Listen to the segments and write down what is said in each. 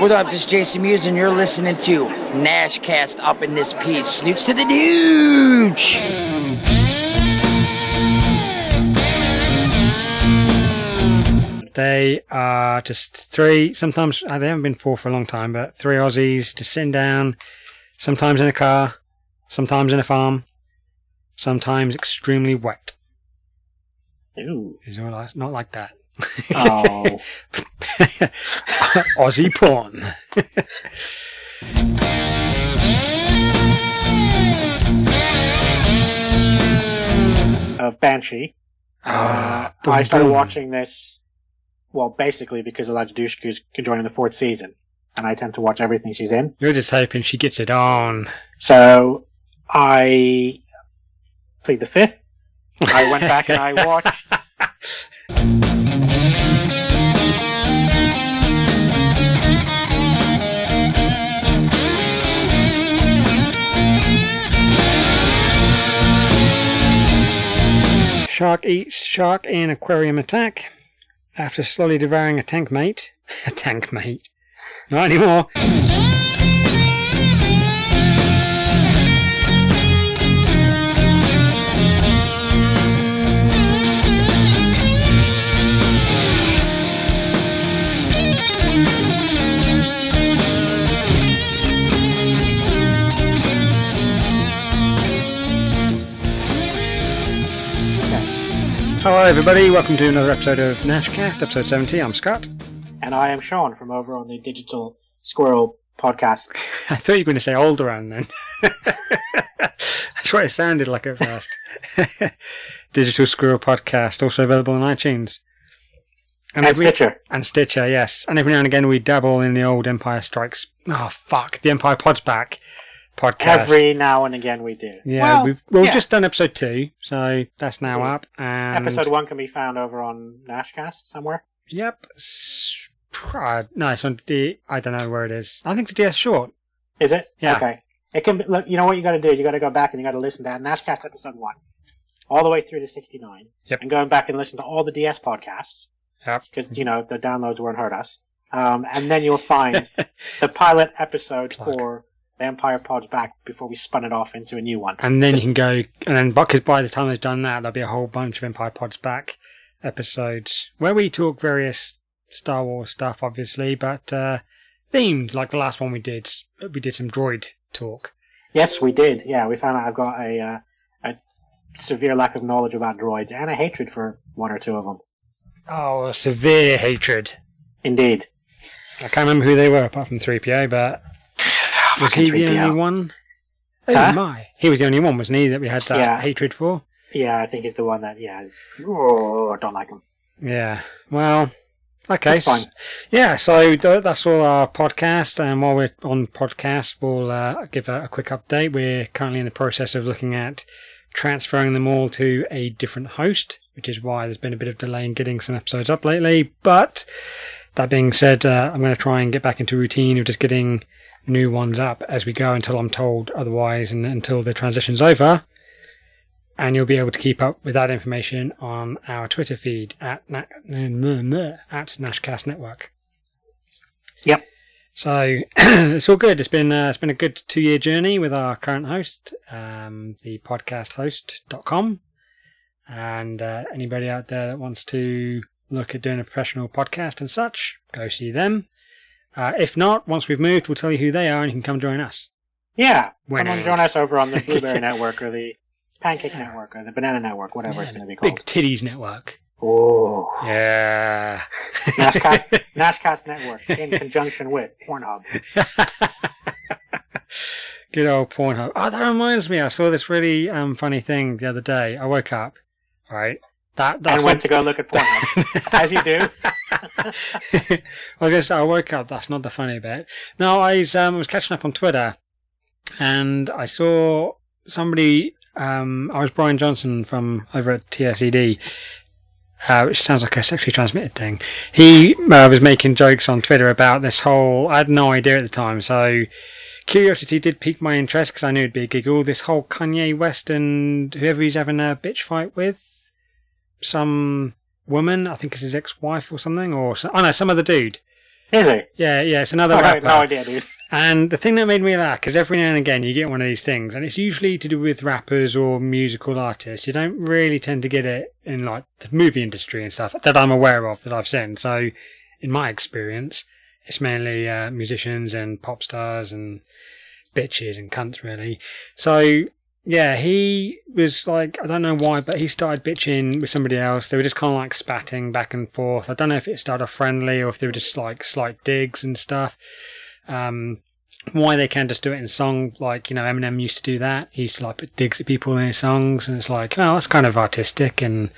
What up, this is Jason Mewes, and you're listening to Nashcast up in this piece. Snoots to the nooch! They are just three, sometimes, uh, they haven't been four for a long time, but three Aussies just sitting down, sometimes in a car, sometimes in a farm, sometimes extremely wet. Ooh. It's not like, not like that. Oh. Aussie porn. of Banshee. Ah, Uh, I started boom. watching this, well, basically because Eliza Dushku's joining the fourth season, and I tend to watch everything she's in. You're just hoping she gets it on. So I played the fifth. I went back and I watched. Shark eats shark in aquarium attack. After slowly devouring a tank mate. a tank mate. Not anymore. Hello, everybody. Welcome to another episode of Nashcast, episode 70. I'm Scott. And I am Sean from over on the Digital Squirrel podcast. I thought you were going to say Alderaan then. That's what it sounded like at first. Digital Squirrel Podcast, also available on iTunes. And every- Stitcher. And Stitcher, yes. And every now and again we dabble in the old Empire Strikes. Oh, fuck. The Empire Pods Back podcast. Every now and again we do. yeah, Well, we've, we've just done episode two, so that's now up. And Episode one can be found over on Nashcast somewhere. Yep. S- uh, no, it's on the. I don't know where it is. I think the DS Short. Is it? Yeah. Okay. It can be, look. You know what you got to do? You got to go back and you got to listen to Nashcast episode one, all the way through to sixty nine. Yep. And going back and listen to all the DS podcasts Yep. because you know the downloads won't hurt us. Um, and then you'll find the pilot episode Plug. for the Empire Pods back before we spun it off into a new one. And then you can go, and then because by the time they've done that, there'll be a whole bunch of Empire Pods back episodes where we talk various Star Wars stuff, obviously, but uh, themed like the last one we did. We did some droid talk. Yes, we did. Yeah, we found out I've got a uh, a severe lack of knowledge about droids and a hatred for one or two of them. Oh, a severe hatred. Indeed. I can't remember who they were apart from 3PO, but was he Fucking the only one? Oh Huh? my! He was the only one, wasn't he, that we had that Yeah. hatred for? Yeah, I think he's the one that yeah. Is, oh, I don't like him. Yeah. Well, okay. It's fine. Yeah, so that's all our podcast. And while we're on podcast, we'll uh, give a, a quick update. We're currently in the process of looking at transferring them all to a different host, which is why there's been a bit of delay in getting some episodes up lately. But that being said, uh, I'm going to try and get back into routine of just getting new ones up as we go until I'm told otherwise and until the transition's over. And you'll be able to keep up with that information on our Twitter feed at, na- at Nashcast Network. Yep. So it's all good. It's been uh, it's been a good two year journey with our current host, um, the podcasthost.com. And uh, anybody out there that wants to look at doing a professional podcast and such, go see them. Uh, if not, once we've moved, we'll tell you who they are and you can come join us. Yeah, Winning. come and join us over on the Blueberry Network or the Pancake Network or the Banana Network, whatever it's going to be called. Big. Titties Network. Oh, Yeah. Nashcast, Nashcast Network in conjunction with Pornhub. Good old Pornhub. Oh, that reminds me. I saw this really um, funny thing the other day. I woke up, right? That that's and went to go look at Pornhub, as you do. I was just I woke up. That's not the funny bit. No, I was, um, was catching up on Twitter, and I saw somebody. Um, I was Brian Johnson from over at TSED, uh, which sounds like a sexually transmitted thing. He uh, was making jokes on Twitter about this whole. I had no idea at the time, so curiosity did pique my interest because I knew it'd be a giggle. This whole Kanye West and whoever he's having a bitch fight with, some woman, I think it's his ex-wife or something, or so, oh no, some other dude. Is he? Yeah, yeah, it's another I rapper. no idea, dude. And the thing that made me laugh, because every now and again you get one of these things, and it's usually to do with rappers or musical artists. You don't really tend to get it in like the movie industry and stuff that I'm aware of that I've seen. So, in my experience, it's mainly uh, musicians and pop stars and bitches and cunts, really. So, yeah, he was like, I don't know why, but he started bitching with somebody else. They were just kind of like spatting back and forth. I don't know if it started friendly or if they were just like slight digs and stuff. Um, why they can't just do it in song, like, you know, Eminem used to do that. He used to like put digs at people in his songs, and it's like, oh, that's kind of artistic and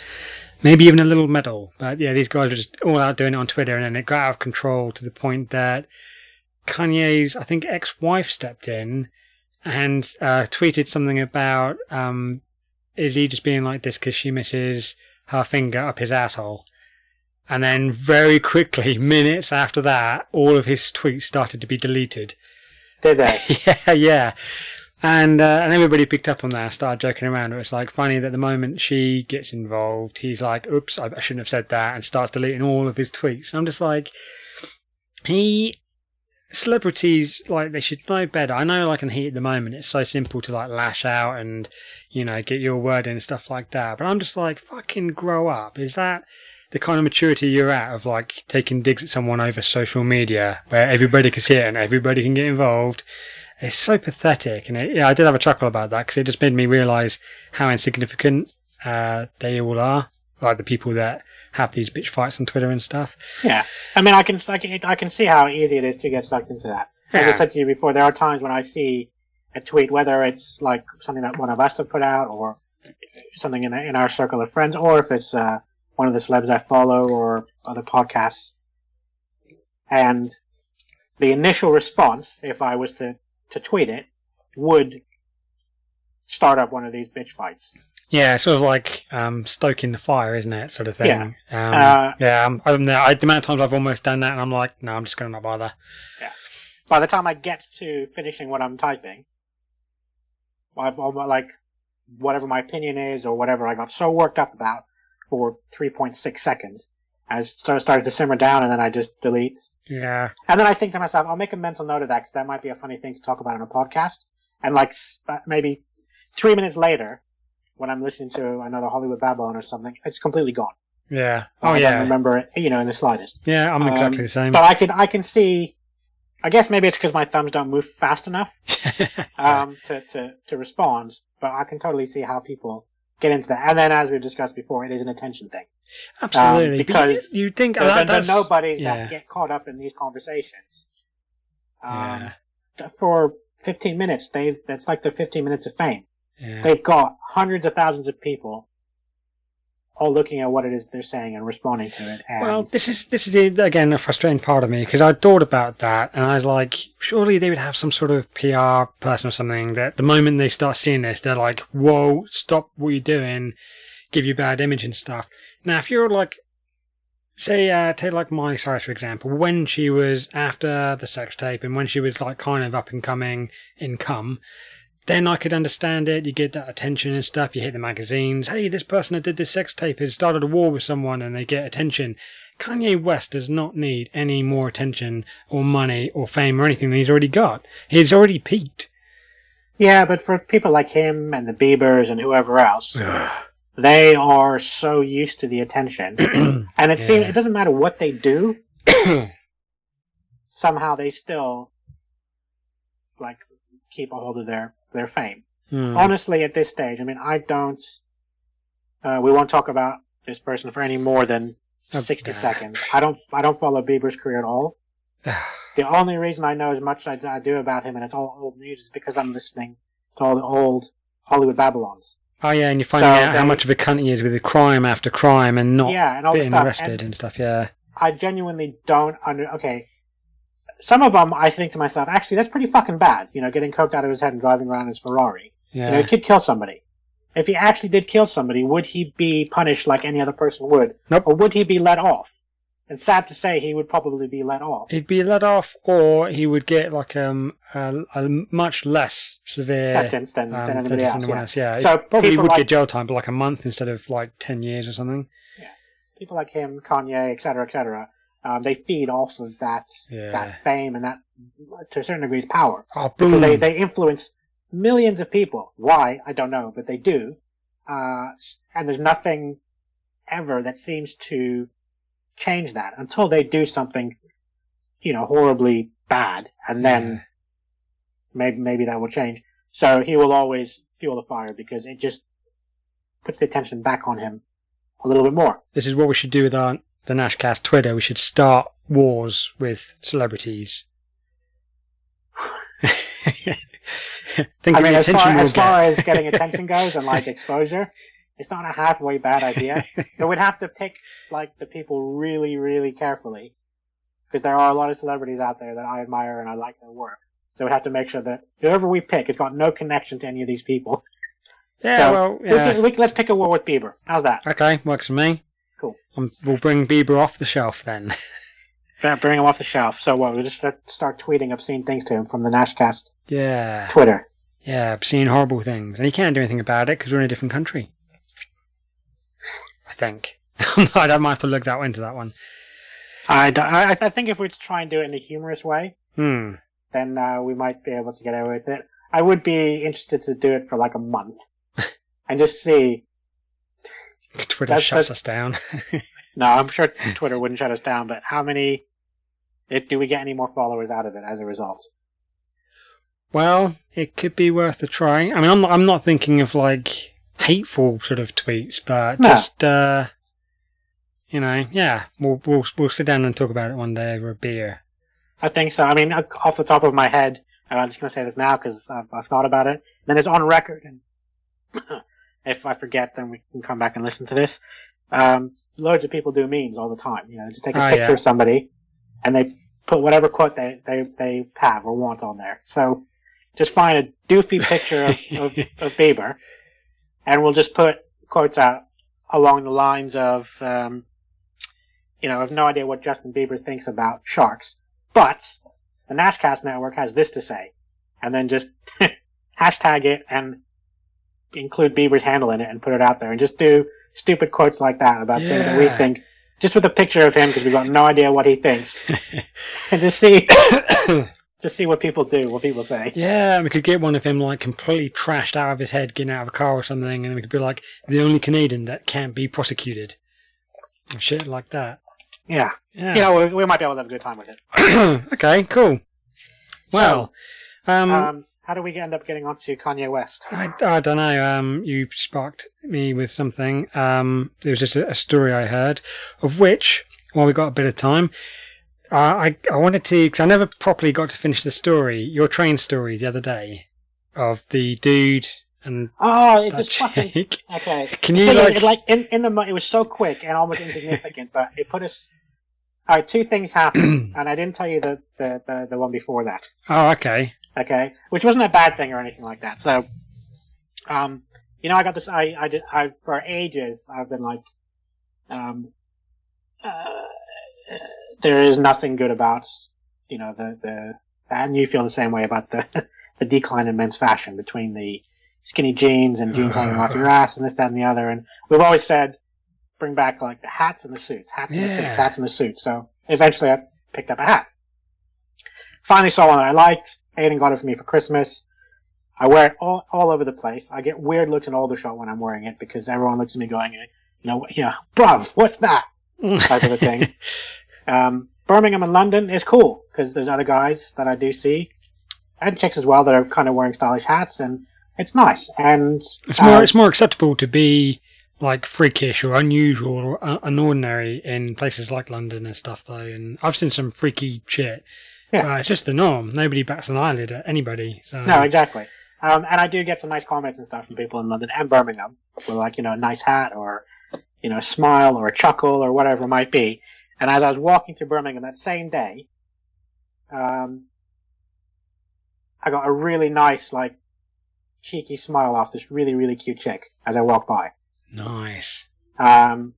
maybe even a little metal. But yeah, these guys were just all out doing it on Twitter, and then it got out of control to the point that Kanye's, I think, ex-wife stepped in and uh, tweeted something about, um, is he just being like this because she misses her finger up his asshole? And then very quickly, minutes after that, all of his tweets started to be deleted. Did they? yeah, yeah. And uh, and everybody picked up on that and started joking around. It was like funny that the moment she gets involved, he's like, "Oops, I, I shouldn't have said that," and starts deleting all of his tweets. And I'm just like, he celebrities like they should know better. I know, like in heat at the moment, it's so simple to like lash out and you know get your word in and stuff like that. But I'm just like, fucking grow up. Is that the kind of maturity you're at of like taking digs at someone over social media where everybody can see it and everybody can get involved? It's so pathetic, and it, yeah, I did have a chuckle about that because it just made me realise how insignificant uh, they all are, like the people that have these bitch fights on Twitter and stuff. Yeah. I mean, I can, I can, I can see how easy it is to get sucked into that. As I said to you before, there are times when I see a tweet, whether it's like something that one of us have put out or something in, in our circle of friends, or if it's uh, one of the celebs I follow or other podcasts. And the initial response, if I was to, to tweet it, would start up one of these bitch fights. Yeah, sort of like um, stoking the fire, isn't it? Sort of thing. Yeah. Um, Uh, yeah, I'm, I'm there. I, the amount of times I've almost done that, and I'm like, no, I'm just going to not bother. Yeah. By the time I get to finishing what I'm typing, I've almost like whatever my opinion is or whatever I got so worked up about for 3.6 seconds, I sort of started to simmer down and then I just delete. Yeah. And then I think to myself, I'll make a mental note of that because that might be a funny thing to talk about on a podcast. And like uh, maybe three minutes later, when I'm listening to another Hollywood Babylon or something, it's completely gone. Yeah. Oh, I don't yeah. remember it, you know, in the slightest. Yeah, I'm exactly Um, the same. But I can I can see. I guess maybe it's because my thumbs don't move fast enough um, to, to, to respond, but I can totally see how people get into that. And then, as we've discussed before, it is an attention thing. Absolutely. But because you, you think The, that, that's, nobodies yeah. that get caught up in these conversations. Um, Yeah. For 15 minutes, they've that's like their 15 minutes of fame. Yeah. They've got hundreds of thousands of people all looking at what it is they're saying and responding to it. And Well, this is this is the, again a frustrating part of me because I thought about that and I was like, surely they would have some sort of PR person or something that the moment they start seeing this, they're like, "Whoa, stop what you're doing, give you bad image and stuff." Now, if you're like, say, uh, take like Miley Cyrus for example, when she was after the sex tape and when she was like kind of up and coming in come. Then I could understand it. You get that attention and stuff. You hit the magazines. Hey, this person that did this sex tape has started a war with someone, and they get attention. Kanye West does not need any more attention or money or fame or anything than he's already got. He's already peaked. yeah, but for people like him and the Biebers and whoever else, they are so used to the attention, and it seems it doesn't matter what they do. somehow they still like keep a hold of their their fame. Hmm. Honestly, at this stage, I mean, I don't. Uh, we won't talk about this person for any more than sixty nah. seconds. I don't. I don't follow Bieber's career at all. The only reason I know as much as I do about him, and it's all old news, is because I'm listening to all the old Hollywood Babylons. oh yeah, and you're finding So out how much of a cunt he is with crime after crime and not yeah, and all being stuff. arrested And and stuff. Yeah. I genuinely don't under. Okay, some of them I think to myself, actually, that's pretty fucking bad. You know, getting coked out of his head and driving around in his Ferrari. You know, Yeah. he could kill somebody. If he actually did kill somebody, would he be punished like any other person would? Nope. Or would he be let off? And sad to say, he would probably be let off. He'd be let off, or he would get like um a, a much less severe Sentence than, um, than anybody sentence else. Yeah. else. Yeah, So probably would like- get jail time, but like a month instead of like ten years or something. Yeah, People like him, Kanye, etc., etc. um, they feed off of that Yeah. that fame and that to a certain degree is power Oh, because they they influence millions of people. Why I don't know, but they do. Uh, and there's nothing ever that seems to change that until they do something, you know, horribly bad, and then maybe maybe that will change. So he will always fuel the fire because it just puts the attention back on him a little bit more. This is what we should do with our the Nashcast Twitter. We should start wars with celebrities. Think I mean, as far, as far as getting attention goes and like exposure, it's not a halfway bad idea. but we'd have to pick like the people really, really carefully because there are a lot of celebrities out there that I admire and I like their work. So we'd have to make sure that whoever we pick has got no connection to any of these people. yeah, so well, yeah. can- we let's pick a war with Bieber. How's that? Okay, works for me. Cool. We'll bring Bieber off the shelf then. Bring bring him off the shelf. So what? We'll just start, start tweeting obscene things to him from the Nashcast yeah. Twitter. Yeah, obscene, horrible things. And he can't do anything about it because we're in a different country. I think. I might have to look that into that one. I I think if we try and do it in a humorous way, Hmm. then uh, we might be able to get away with it. I would be interested to do it for like a month and just see. Twitter That's- shuts that's- us down. No, I'm sure Twitter wouldn't shut us down, but how many? If, do we get any more followers out of it as a result? well, it could be worth a try. I mean, I'm not, I'm not thinking of like hateful sort of tweets, but No. just, uh, you know, yeah, we'll, we'll, we'll sit down and talk about it one day over a beer. I think so. I mean, off the top of my head, and I'm just going to say this now because I've, I've thought about it. And Then it's on record, and if I forget, then we can come back and listen to this. Um, loads of people do memes all the time. You know, just take a Oh, picture yeah. of somebody, and they put whatever quote they, they, they have or want on there. So just find a doofy picture of, of, of Bieber, and we'll just put quotes out along the lines of, um, you know, I have no idea what Justin Bieber thinks about sharks, but the Nashcast Network has this to say, and then just hashtag it and include Bieber's handle in it and put it out there, and just do stupid quotes like that about things that we think, just with a picture of him because we've got no idea what he thinks, and just see, just see what people do, what people say. Yeah, we could get one of him like completely trashed out of his head, getting out of a car or something, and we could be like the only Canadian that can't be prosecuted. And shit like that. Yeah, Yeah. you know, we, we might be able to have a good time with it. okay, cool. Well, um, Um, how do we end up getting onto Kanye West? I, I don't know. Um, you sparked me with something. Um, there was just a, a story I heard, of which, while we got a bit of time, uh, I I wanted to because I never properly got to finish the story. Your train story the other day of the dude and Oh, it just fucking okay. Can you is, like? it, like in, in the it was so quick and almost insignificant, but it put us. All right, two things happened, and I didn't tell you the, the, the, the one before that. oh, okay. Okay, which wasn't a bad thing or anything like that. So, um, you know, I got this. I I did. I for ages I've been like, um, uh, there is nothing good about you know the the and you feel the same way about the the decline in men's fashion between the skinny jeans and jeans hanging off your ass and this that and the other. And we've always said bring back like the hats and the suits, hats and the suits, hats and the suits. So eventually I picked up a hat. Finally saw one that I liked. Aiden got it for me for Christmas. I wear it all, all over the place. I get weird looks in Aldershot when I'm wearing it because everyone looks at me going, you know, you know, bruv, what's that? Type of a thing. Um, Birmingham and London is cool because there's other guys that I do see and chicks as well that are kind of wearing stylish hats and it's nice. And It's more uh, it's more acceptable to be like freakish or unusual or uh, unordinary in places like London and stuff though. And I've seen some freaky shit. Yeah. Uh, it's just the norm. Nobody bats an eyelid at anybody. So No, exactly. Um, and I do get some nice comments and stuff from people in London and Birmingham with like, you know, a nice hat or, you know, a smile or a chuckle or whatever it might be. And as I was walking through Birmingham that same day, um, I got a really nice, like, cheeky smile off this really, really cute chick as I walked by. nice. Um,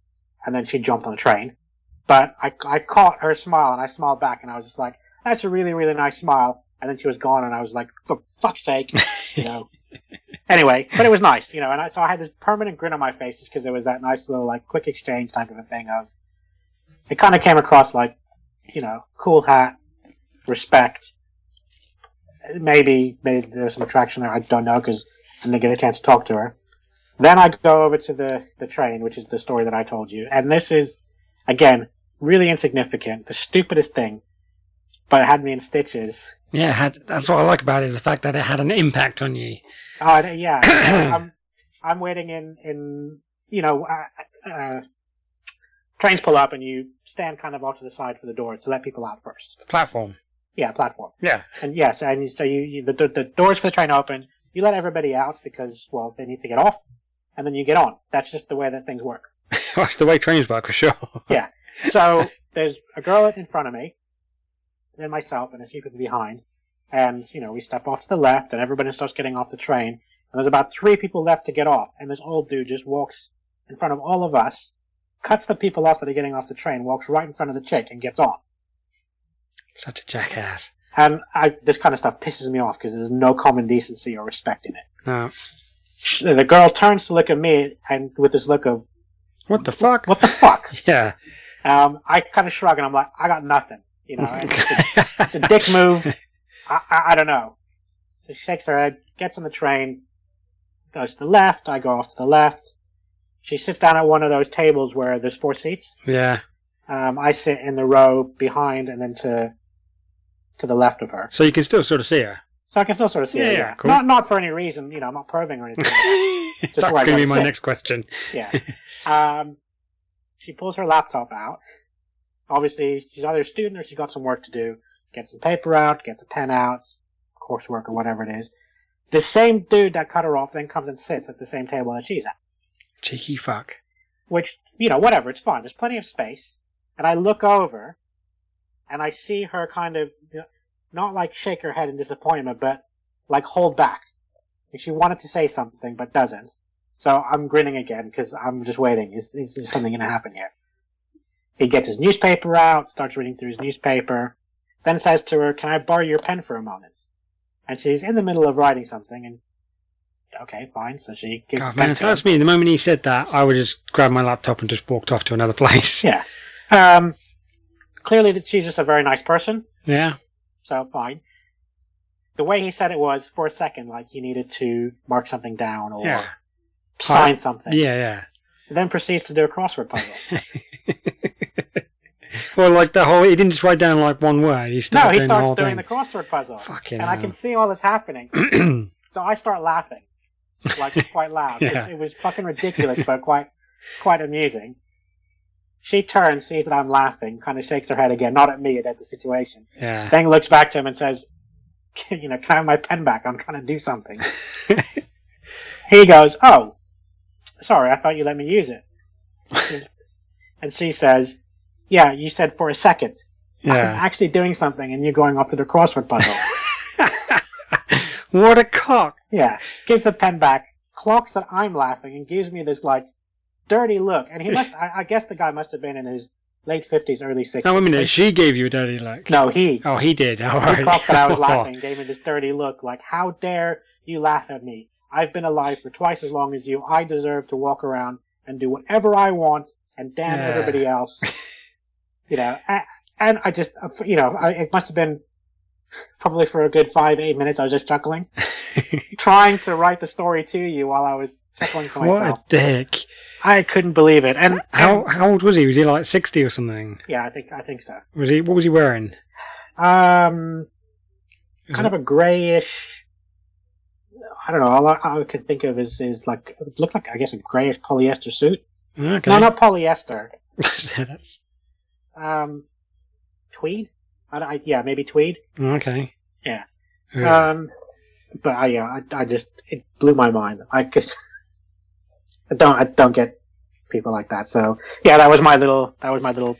and then she jumped on the train. But I, I caught her smile and I smiled back and I was just like, that's a really, really nice smile. And then she was gone and I was like, for fuck's sake, you know. anyway, but it was nice, you know, and I, so I had this permanent grin on my face just because it was that nice little, like, quick exchange type of a thing of, it kind of came across like you know, cool hat, respect. Maybe maybe there's some attraction there. I don't know because I didn't get a chance to talk to her. Then I go over to the the train, which is the story that I told you, and this is again really insignificant, the stupidest thing, but it had me in stitches. Yeah, it had, that's what I like about it is the fact that it had an impact on you. Oh yeah, I'm I'm waiting in in you know uh, uh, trains pull up and you stand kind of off to the side for the doors to let people out first. The platform. Yeah, platform. Yeah. And yes, and so you, you the, the the doors for the train open. You let everybody out because well they need to get off, and then you get on. That's just the way that things work. That's the way trains work for sure. Yeah. So there's a girl in front of me, then myself, and a few people behind, and you know we step off to the left, and everybody starts getting off the train, and there's about three people left to get off, and this old dude just walks in front of all of us, cuts the people off that are getting off the train, walks right in front of the chick, and gets on. Such a jackass. And I, this kind of stuff pisses me off because there's no common decency or respect in it. No. The girl turns to look at me and with this look of What the fuck? "What the fuck?" Yeah. Um, I kind of shrug and I'm like, "I got nothing," you know. It's a, it's a dick move. I, I, I don't know. So she shakes her head, gets on the train, goes to the left. I go off to the left. She sits down at one of those tables where there's four seats. yeah. Um, I sit in the row behind and then to to the left of her, So you can still sort of see her. so I can still sort of see Yeah, her. yeah, Yeah, cool. not not for any reason. You know, I'm not probing or anything. That's going to be my sit. next question. Yeah. Um, she pulls her laptop out. Obviously, she's either a student or she's got some work to do. Gets some paper out, gets a pen out, coursework or whatever it is. The same dude that cut her off then comes and sits at the same table that she's at. Cheeky fuck. Which, you know, whatever, it's fine. There's plenty of space. And I look over, and I see her kind of, you know, not like shake her head in disappointment, but like hold back. Like she wanted to say something, but doesn't. So I'm grinning again because I'm just waiting. Is, is, is something going to happen here? He gets his newspaper out, starts reading through his newspaper, then says to her, "Can I borrow your pen for a moment?" And she's in the middle of writing something, and okay, fine. So she gives God, man, if that's me, the moment he said that, I would just grab my laptop and just walked off to another place. Yeah. Um, clearly, that she's just a very nice person, Yeah. so fine. The way he said it was for a second, like he needed to mark something down or Yeah. sign something. Yeah, yeah, Then proceeds to do a crossword puzzle. well, like the whole, he didn't just write down like one word. He no, he doing starts the doing thing. the crossword puzzle, Fucking and I can see all this happening. so I start laughing, like quite loud. Yeah. It was fucking ridiculous, but quite quite amusing. She turns, sees that I'm laughing, kind of shakes her head again, not at me, but at the situation. yeah. Then looks back to him and says, "You know, can I have my pen back? I'm trying to do something." he goes, "Oh, sorry, I thought you let me use it." and she says, "Yeah, you said for a second. I'm actually doing something, and you're going off to the crossword puzzle." what a cock. yeah, give the pen back. Clocks that I'm laughing and gives me this like dirty look. And he must, I, I guess the guy must have been in his late fifties, early sixties. No, I mean, she gave you a dirty look. no, he. Oh, he did. All He right. clocked that I was laughing, gave me this dirty look, like, how dare you laugh at me? I've been alive for twice as long as you. I deserve to walk around and do whatever I want, and damn Yeah. everybody else. you know, and, and I just, uh, you know, I, it must have been probably for a good five, eight minutes. I was just chuckling, trying to write the story to you while I was chuckling to what a dick. I couldn't believe it, and How and- how old was he? Was he like sixty or something? yeah, I think I think so. Was he? What was he wearing? Um, kind of a grayish. I don't know. All I, all I could think of is is like it looked like I guess a grayish polyester suit. Okay. No, not polyester. Um, tweed. I, I, yeah, maybe tweed. okay. Yeah. Yeah. Um, but I yeah, I, I just it blew my mind. I could. I don't I don't get people like that. So yeah, that was my little that was my little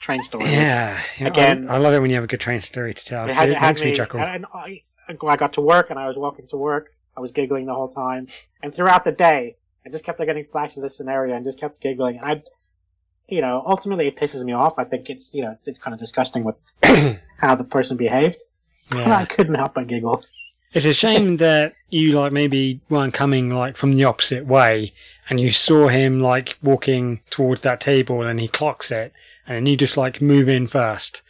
train story. yeah. yeah, Again- I, I love it when you have a good train story to tell. It had, It, it had makes me, me, chuckle. and I, I got to work and I was walking to work. I was giggling the whole time, and throughout the day, I just kept getting flashes of this scenario and just kept giggling. And I, you know, ultimately it pisses me off. I think it's, you know, it's, it's kind of disgusting with how the person behaved. But I couldn't help but giggle. It's a shame that you like maybe weren't coming like from the opposite way, and you saw him like walking towards that table, and he clocks it, and then you just like move in first,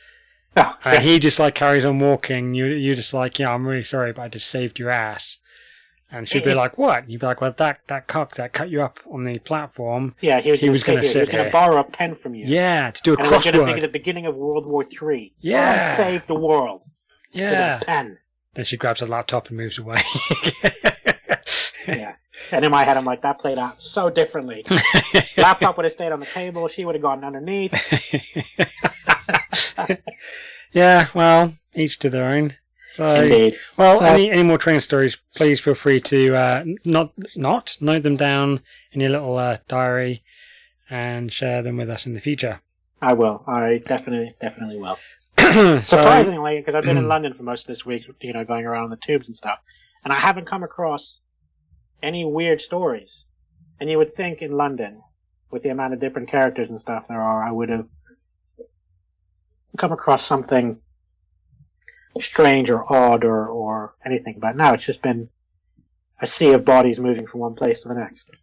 Oh, and he just like carries on walking. You you just like, yeah, I'm really sorry, but I just saved your ass. And she'd be like, what? You'd be like, well, that that cock that cut you up on the platform. yeah, he was, he was sit gonna here. sit He was going to borrow a pen from you. Yeah, to do a And it was going to be the beginning of World War Three. Yeah. save the world with Yeah. a pen. Then she grabs her laptop and moves away. Yeah. And in my head, I'm like, that played out so differently. Laptop would have stayed on the table. She would have gone underneath. yeah, well, each to their own. So, Indeed. well, So- any any more train stories? Please feel free to uh, not not note them down in your little uh, diary and share them with us in the future. I will. I definitely, definitely will. so, Surprisingly, because I've been in London for most of this week, you know, going around on the tubes and stuff, and I haven't come across any weird stories. And you would think in London, with the amount of different characters and stuff there are, I would have come across something strange or odd or, or anything. But now it's just been a sea of bodies moving from one place to the next.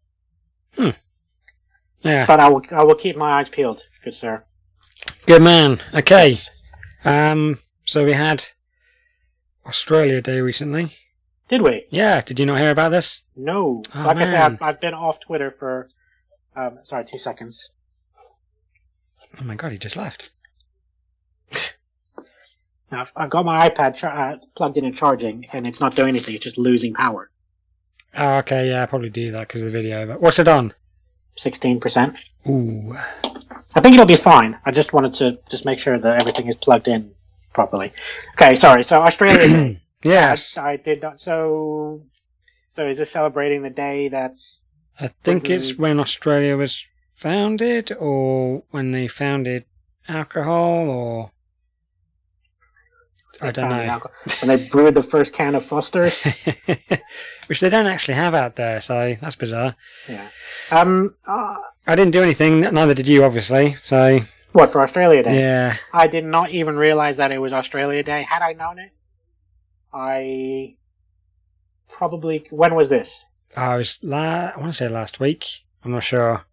yeah, But I will, I will keep my eyes peeled, good sir. good man. Okay, um, so we had Australia Day recently. Did we? Yeah, did you not hear about this? No. Oh, like I said. I've, I've been off Twitter for, um, sorry, two seconds. Oh my god, he just left. Now, I've, I've got my iPad char- uh, plugged in and charging, and it's not doing anything. It's just losing power. Oh, okay, yeah, I probably do that because of the video. But what's it on? 16%. Ooh, I think it'll be fine. I just wanted to just make sure that everything is plugged in properly. Okay, sorry. So Australia yes. I, I did not. So, so is this celebrating the day that's I think Britain- it's when Australia was founded, or when they founded alcohol, or I don't know. alcohol- when they brewed the first can of Foster's? Which they don't actually have out there, so that's bizarre. yeah. Um. Uh, I didn't do anything, neither did you, obviously. So what for Australia Day? yeah, I did not even realize that it was Australia Day. Had I known it, I probably. When was this? I was. La- I want to say last week. I'm not sure.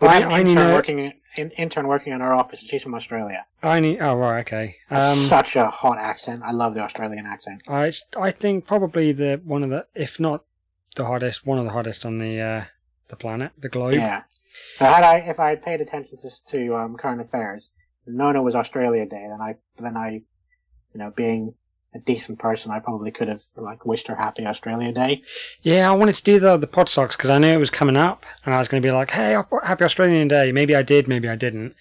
We I, an I only know. working in, intern working in our office. and She's from Australia. I only. Oh right, okay. Um, Such a hot accent. I love the Australian accent. I I think probably the one of the, if not the hottest, one of the hottest on the uh, the planet, the globe. Yeah. So had I, if I had paid attention to, to um, current affairs, known it was Australia Day, then I, then I, you know, being a decent person, I probably could have like wished her happy Australia Day. Yeah, I wanted to do the the pod socks because I knew it was coming up, and I was going to be like, "Hey, happy Australian Day." Maybe I did, maybe I didn't.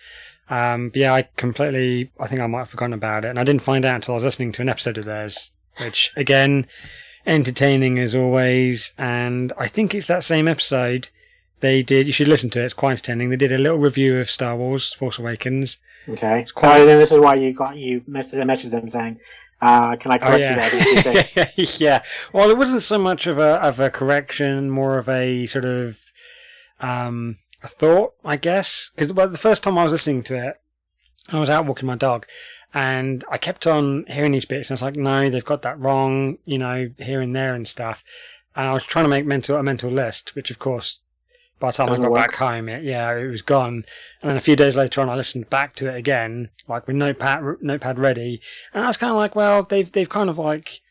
Um, but yeah, I completely. I think I might have forgotten about it, and I didn't find out until I was listening to an episode of theirs, which again, entertaining as always. And I think it's that same episode they did. You should listen to it; it's quite entertaining. They did a little review of Star Wars: Force Awakens. Okay. It's quite- Oh, this is why you got you messaged messaged them saying, uh, "Can I correct you guys on a few things?" Oh, yeah. Well, it wasn't so much of a of a correction, more of a sort of um a thought, I guess. Because well, the first time I was listening to it, I was out walking my dog, and I kept on hearing these bits, and I was like, "No, they've got that wrong," you know, here and there and stuff. And I was trying to make mental a mental list, which of course. By the time Doesn't I got work. back home, it, yeah, it was gone. And then a few days later on, I listened back to it again, like with notepad, notepad ready. And I was kind of like, well, they've, they've kind of like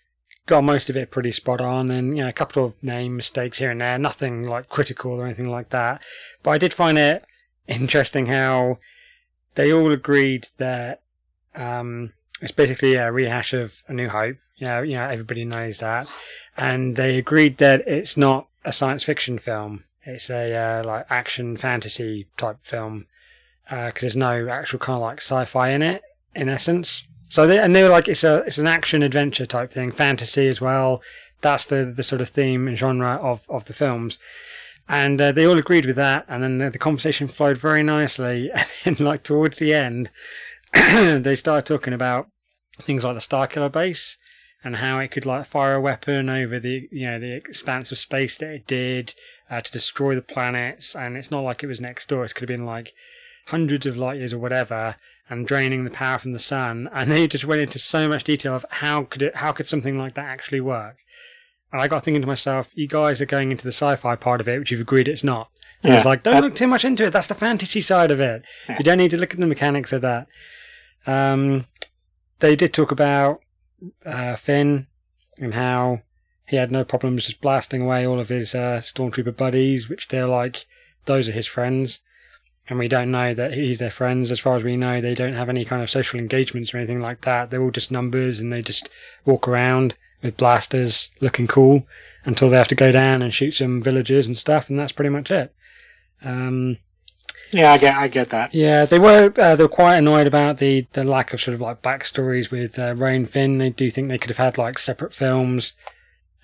got most of it pretty spot on and, you know, a couple of name mistakes here and there, nothing like critical or anything like that. But I did find it interesting how they all agreed that, um, it's basically a rehash of A New Hope. You know, you know, everybody knows that. And they agreed that it's not a science fiction film. It's a, uh, like action fantasy type film. Uh 'cause there's no actual kind of like sci-fi in it, in essence. So they, and they were like, it's a, it's an action adventure type thing, fantasy as well. That's the, the sort of theme and genre of, of the films. And uh, they all agreed with that. And then the, the conversation flowed very nicely. And then like towards the end, they started talking about things like the Starkiller base and how it could like fire a weapon over the, you know, the expanse of space that it did, uh, to destroy the planets. And it's not like it was next door. It could have been like hundreds of light years or whatever and draining the power from the sun, and they just went into so much detail of how could it, how could something like that actually work. And I got thinking to myself, you guys are going into the sci-fi part of it, which you've agreed it's not. And I was like, don't that's- look too much into it. That's the fantasy side of it. Yeah. You don't need to look at the mechanics of that. Um, they did talk about uh, Finn and how he had no problems just blasting away all of his uh, stormtrooper buddies, which they're like, those are his friends. And we don't know that he's their friends. As far as we know, they don't have any kind of social engagements or anything like that. They're all just numbers and they just walk around with blasters looking cool until they have to go down and shoot some villagers and stuff. And that's pretty much it. Um, Yeah, I get, I get that. yeah, they were uh, they were quite annoyed about the, the lack of sort of like backstories with uh, Rey and Finn. They do think they could have had like separate films,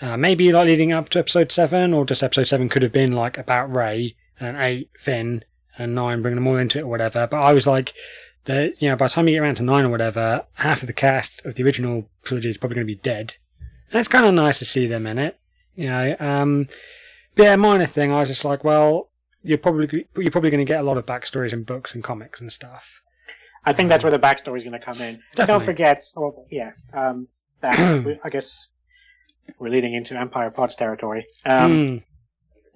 uh, maybe like leading up to episode seven, or just episode seven could have been like about Rey and eight Finn and nine bringing them all into it or whatever. But I was like, that you know by the time you get around to nine or whatever, half of the cast of the original trilogy is probably going to be dead, and it's kind of nice to see them in it. You know, um, but yeah, minor thing. I was just like, well, you're probably you're probably going to get a lot of backstories in books and comics and stuff. I think that's where the backstory is going to come in. Don't forget, oh, yeah, um, that I guess we're leading into Empire Pods territory. Um, Mm,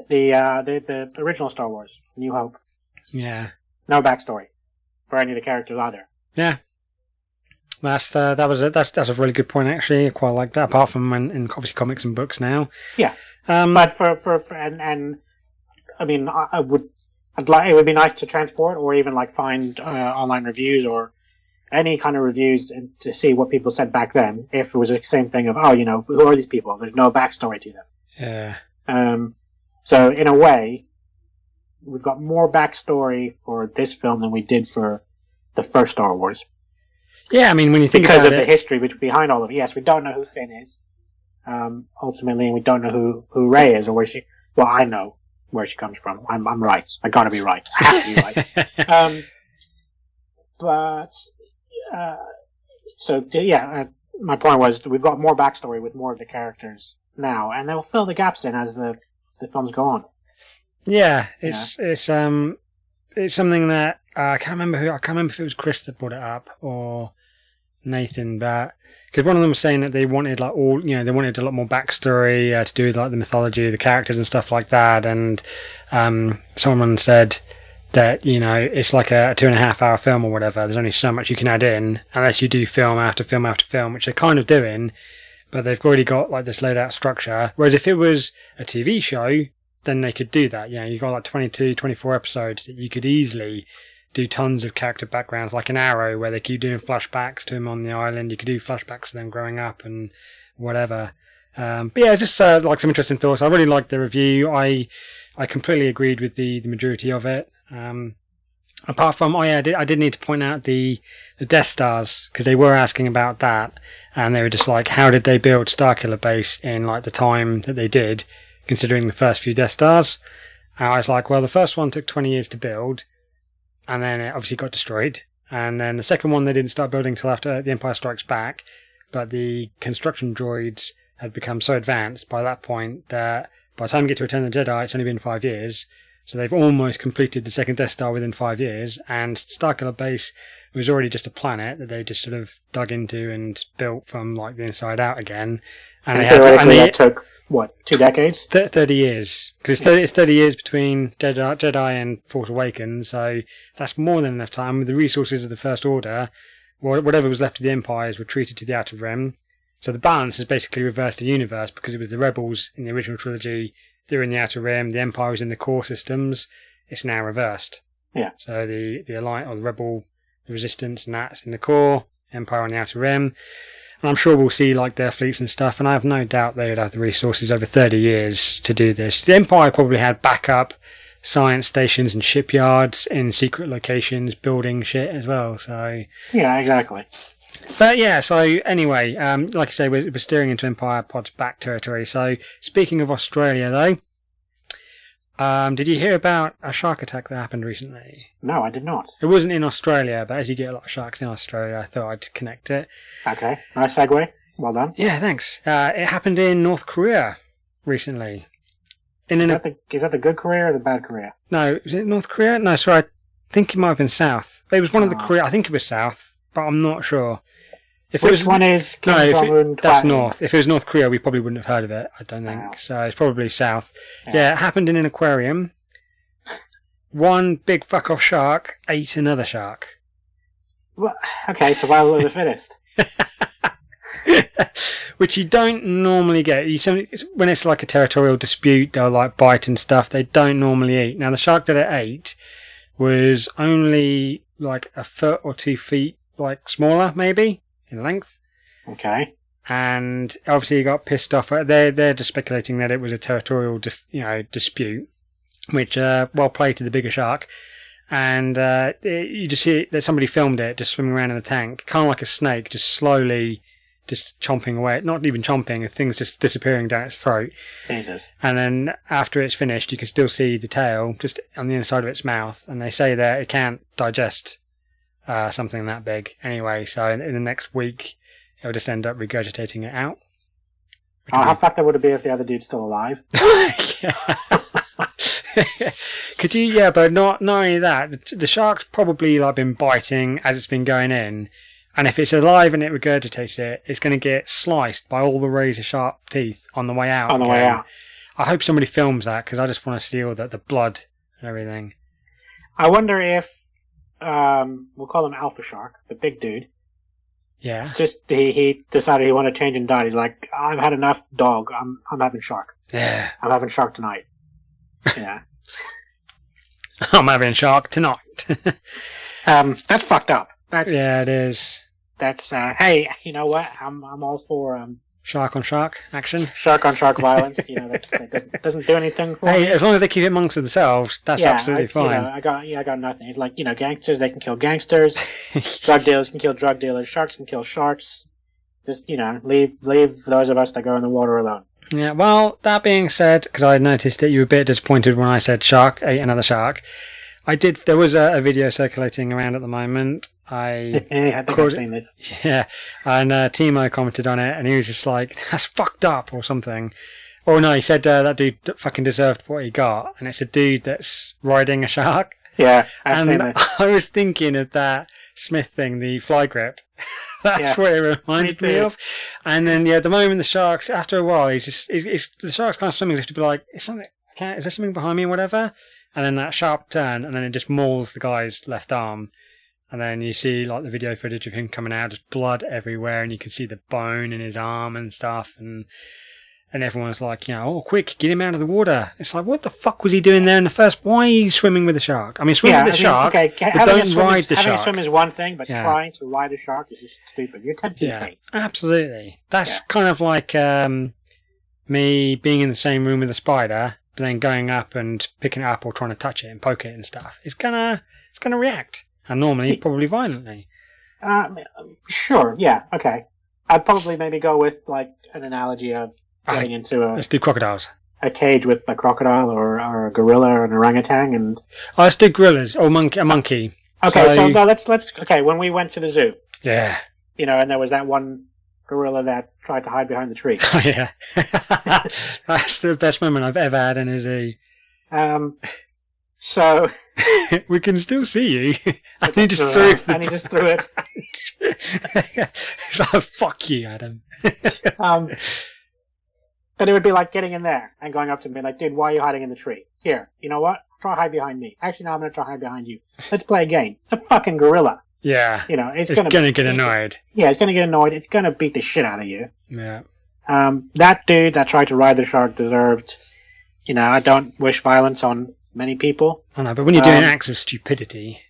the, uh, the the original Star Wars, New Hope, yeah, no backstory for any of the characters either. yeah. That's uh, that was a, that's that's a really good point actually. I quite like that. Apart from when in obviously comics and books now. Yeah. Um, But for for, for and and I mean, I, I would, I'd like it would be nice to transport or even like find uh, online reviews or any kind of reviews and to see what people said back then. If it was the same thing of oh, you know, who are these people? There's no backstory to them. yeah, Um, so in a way, we've got more backstory for this film than we did for the first Star Wars yeah. I mean, when you think because about of the history which behind all of it. Yes, we don't know who Finn is, um, ultimately, and we don't know who who Rey is or where she. Well, I know where she comes from. I'm I'm right. I gotta be right. I have to be right. Um, but uh, so d- yeah, uh, my point was we've got more backstory with more of the characters now, and they'll fill the gaps in as the the films go on. yeah, it's it's um it's something that uh, I can't remember who I can't remember if it was Chris that brought it up or Nathan, but because one of them was saying that they wanted like all you know they wanted a lot more backstory uh, to do with like the mythology the characters and stuff like that, and um, someone said that you know it's like a two and a half hour film or whatever. There's only so much you can add in unless you do film after film after film, which they're kind of doing, but they've already got like this laid out structure. Whereas if it was a TV show, then they could do that. You know, you've got like 22, 24 episodes that you could easily do tons of character backgrounds, like an Arrow, where they keep doing flashbacks to him on the island. You could do flashbacks to them growing up and whatever. Um, but yeah, just uh, like some interesting thoughts. I really liked the review. I I completely agreed with the, the majority of it. Um, apart from, oh yeah, I did, I did need to point out the, the Death Stars because they were asking about that, and they were just like, how did they build Starkiller Base in like the time that they did, considering the first few Death Stars? And I was like, well, the first one took 20 years to build, and then it obviously got destroyed. And then the second one they didn't start building till after The Empire Strikes Back, but the construction droids had become so advanced by that point that by the time you get to Return of the Jedi, it's only been five years. So they've almost completed the second Death Star within five years, and Starkiller Base was already just a planet that they just sort of dug into and built from like the inside out again. And, And they had to, and they, that took what two decades? Th- 30 years. Because it's, 30 it's 30 years between Jedi, Jedi and Force Awakens, so that's more than enough time. With the resources of the First Order, whatever was left of the Empire is retreated to the Outer Rim. So the balance has basically reversed the universe because it was the Rebels in the original trilogy, they were in the Outer Rim, the Empire was in the core systems. It's now reversed. Yeah. So the, the Alliance, or the Rebel, the Resistance, and that's in the core, Empire on the Outer Rim. And I'm sure we'll see like their fleets and stuff, and I have no doubt they would have the resources over 30 years to do this. The Empire probably had backup science stations and shipyards in secret locations building shit as well, so. Yeah, exactly. But yeah, so anyway, um, like I say, we're, we're steering into Empire Pod's back territory. So speaking of Australia though, um, did you hear about a shark attack that happened recently? No, I did not. It wasn't in Australia, but as you get a lot of sharks in Australia, I thought I'd connect it. Okay, nice segue. Well done. Yeah, thanks. Uh, it happened in North Korea recently. In Is that the is that the good Korea or the bad Korea? no, is it North Korea? No, sorry. I think it might have been south. It was one of the Ah. Korea. I think it was south, but I'm not sure. If Which it was one is Kim no, Jong Un? that's north. If it was North Korea, we probably wouldn't have heard of it. I don't think Wow. so. It's probably south. Yeah. Yeah. it happened in an aquarium. One big fuck off shark ate another shark. Well, okay, survival of the fittest. Which you don't normally get. You when it's like a territorial dispute, they'll like bite and stuff. They don't normally eat. Now the shark that it ate was only like a foot or two feet, like smaller maybe in length. Okay. And obviously he got pissed off. They're they're just speculating that it was a territorial, dif- you know, dispute. Which uh, well played to the bigger shark. And uh, you just see that somebody filmed it just swimming around in the tank, kind of like a snake, just slowly, just chomping away. Not even chomping, the thing's just disappearing down its throat. Jesus. And then after it's finished, you can still see the tail just on the inside of its mouth. And they say that it can't digest uh, something that big anyway. So in, in the next week, it'll just end up regurgitating it out. Oh, how fucked up would it be if the other dude's still alive? Could you? Yeah, but not not only that. The, the shark's probably like been biting as it's been going in, and if it's alive and it regurgitates it, it's going to get sliced by all the razor sharp teeth on the way out. On the way out. I hope somebody films that because I just want to see all the, the blood and everything. I wonder if um, we'll call him Alpha Shark, the big dude. Yeah, Just he, he decided he wanted to change and died. He's like, I've had enough dog. I'm I'm having shark. yeah. I'm having shark tonight. Yeah. I'm having shark tonight. um, that's fucked up. That's yeah, it is. That's uh, hey, you know what? I'm I'm all for um, Shark on shark action. shark on shark violence. You know, that's, that doesn't, doesn't do anything for Hey, me. as long as they keep it amongst themselves, that's yeah, absolutely I, fine. You know, I got yeah, I got nothing. It's like you know, gangsters they can kill gangsters, drug dealers can kill drug dealers, sharks can kill sharks. Just you know, leave leave those of us that go in the water alone. Yeah, well, that being said, because I noticed that you were a bit disappointed when I said shark ate another shark. I did, there was a, a video circulating around at the moment. I, I think I've seen this. yeah, and uh, Timo commented on it and he was just like, that's fucked up or something. Oh no, he said uh, that dude fucking deserved what he got. And it's a dude that's riding a shark. Yeah, I've seen and. I was thinking of that Smith thing, the fly grip. That's Yeah. what it reminded Me me, of. And then, yeah, the moment the sharks, after a while, he's just, he's, he's, the shark's kind of swimming if to be like, is something, can, is there something behind me or whatever? And then that sharp turn, and then it just mauls the guy's left arm. And then you see like the video footage of him coming out, just blood everywhere, and you can see the bone in his arm and stuff. And and everyone's like, you know, oh, quick, get him out of the water. It's like, what the fuck was he doing there in the first? Why are you swimming with a shark? I mean, swim yeah, with mean, shark, okay, but don't swim ride the having shark. a swim is one thing, but Yeah. trying to ride a shark is just stupid. You're tempting Yeah, fate. absolutely. That's Yeah. kind of like um, me being in the same room with a spider, but then going up and picking it up or trying to touch it and poke it and stuff. It's gonna, it's gonna react, and normally probably violently. Uh, sure, yeah, okay. I'd probably maybe go with like an analogy of getting into a, Let's do crocodiles. a cage with a crocodile or, or a gorilla or an orangutan, and Oh, let's do gorillas or monkey. A monkey. okay, so, So- no, let's let's okay. When we went to the zoo, Yeah. you know, and there was that one gorilla that tried to hide behind the tree. Oh yeah. That's the best moment I've ever had in a zoo. Um, so we can still see you. and he just threw it. and he just threw it. it's like, fuck you, Adam. Um, but it would be like getting in there and going up to me like, dude, why are you hiding in the tree? Here, you know what? Try hide behind me. Actually, no, I'm gonna try hide behind you. Let's play a game. It's a fucking gorilla. Yeah. You know, it's, It's gonna, gonna get annoyed. Yeah, it's gonna get annoyed. It's gonna beat the shit out of you. Yeah. Um, that dude that tried to ride the shark deserved. You know, I don't wish violence on many people. I know, but when you're doing Um, acts of stupidity,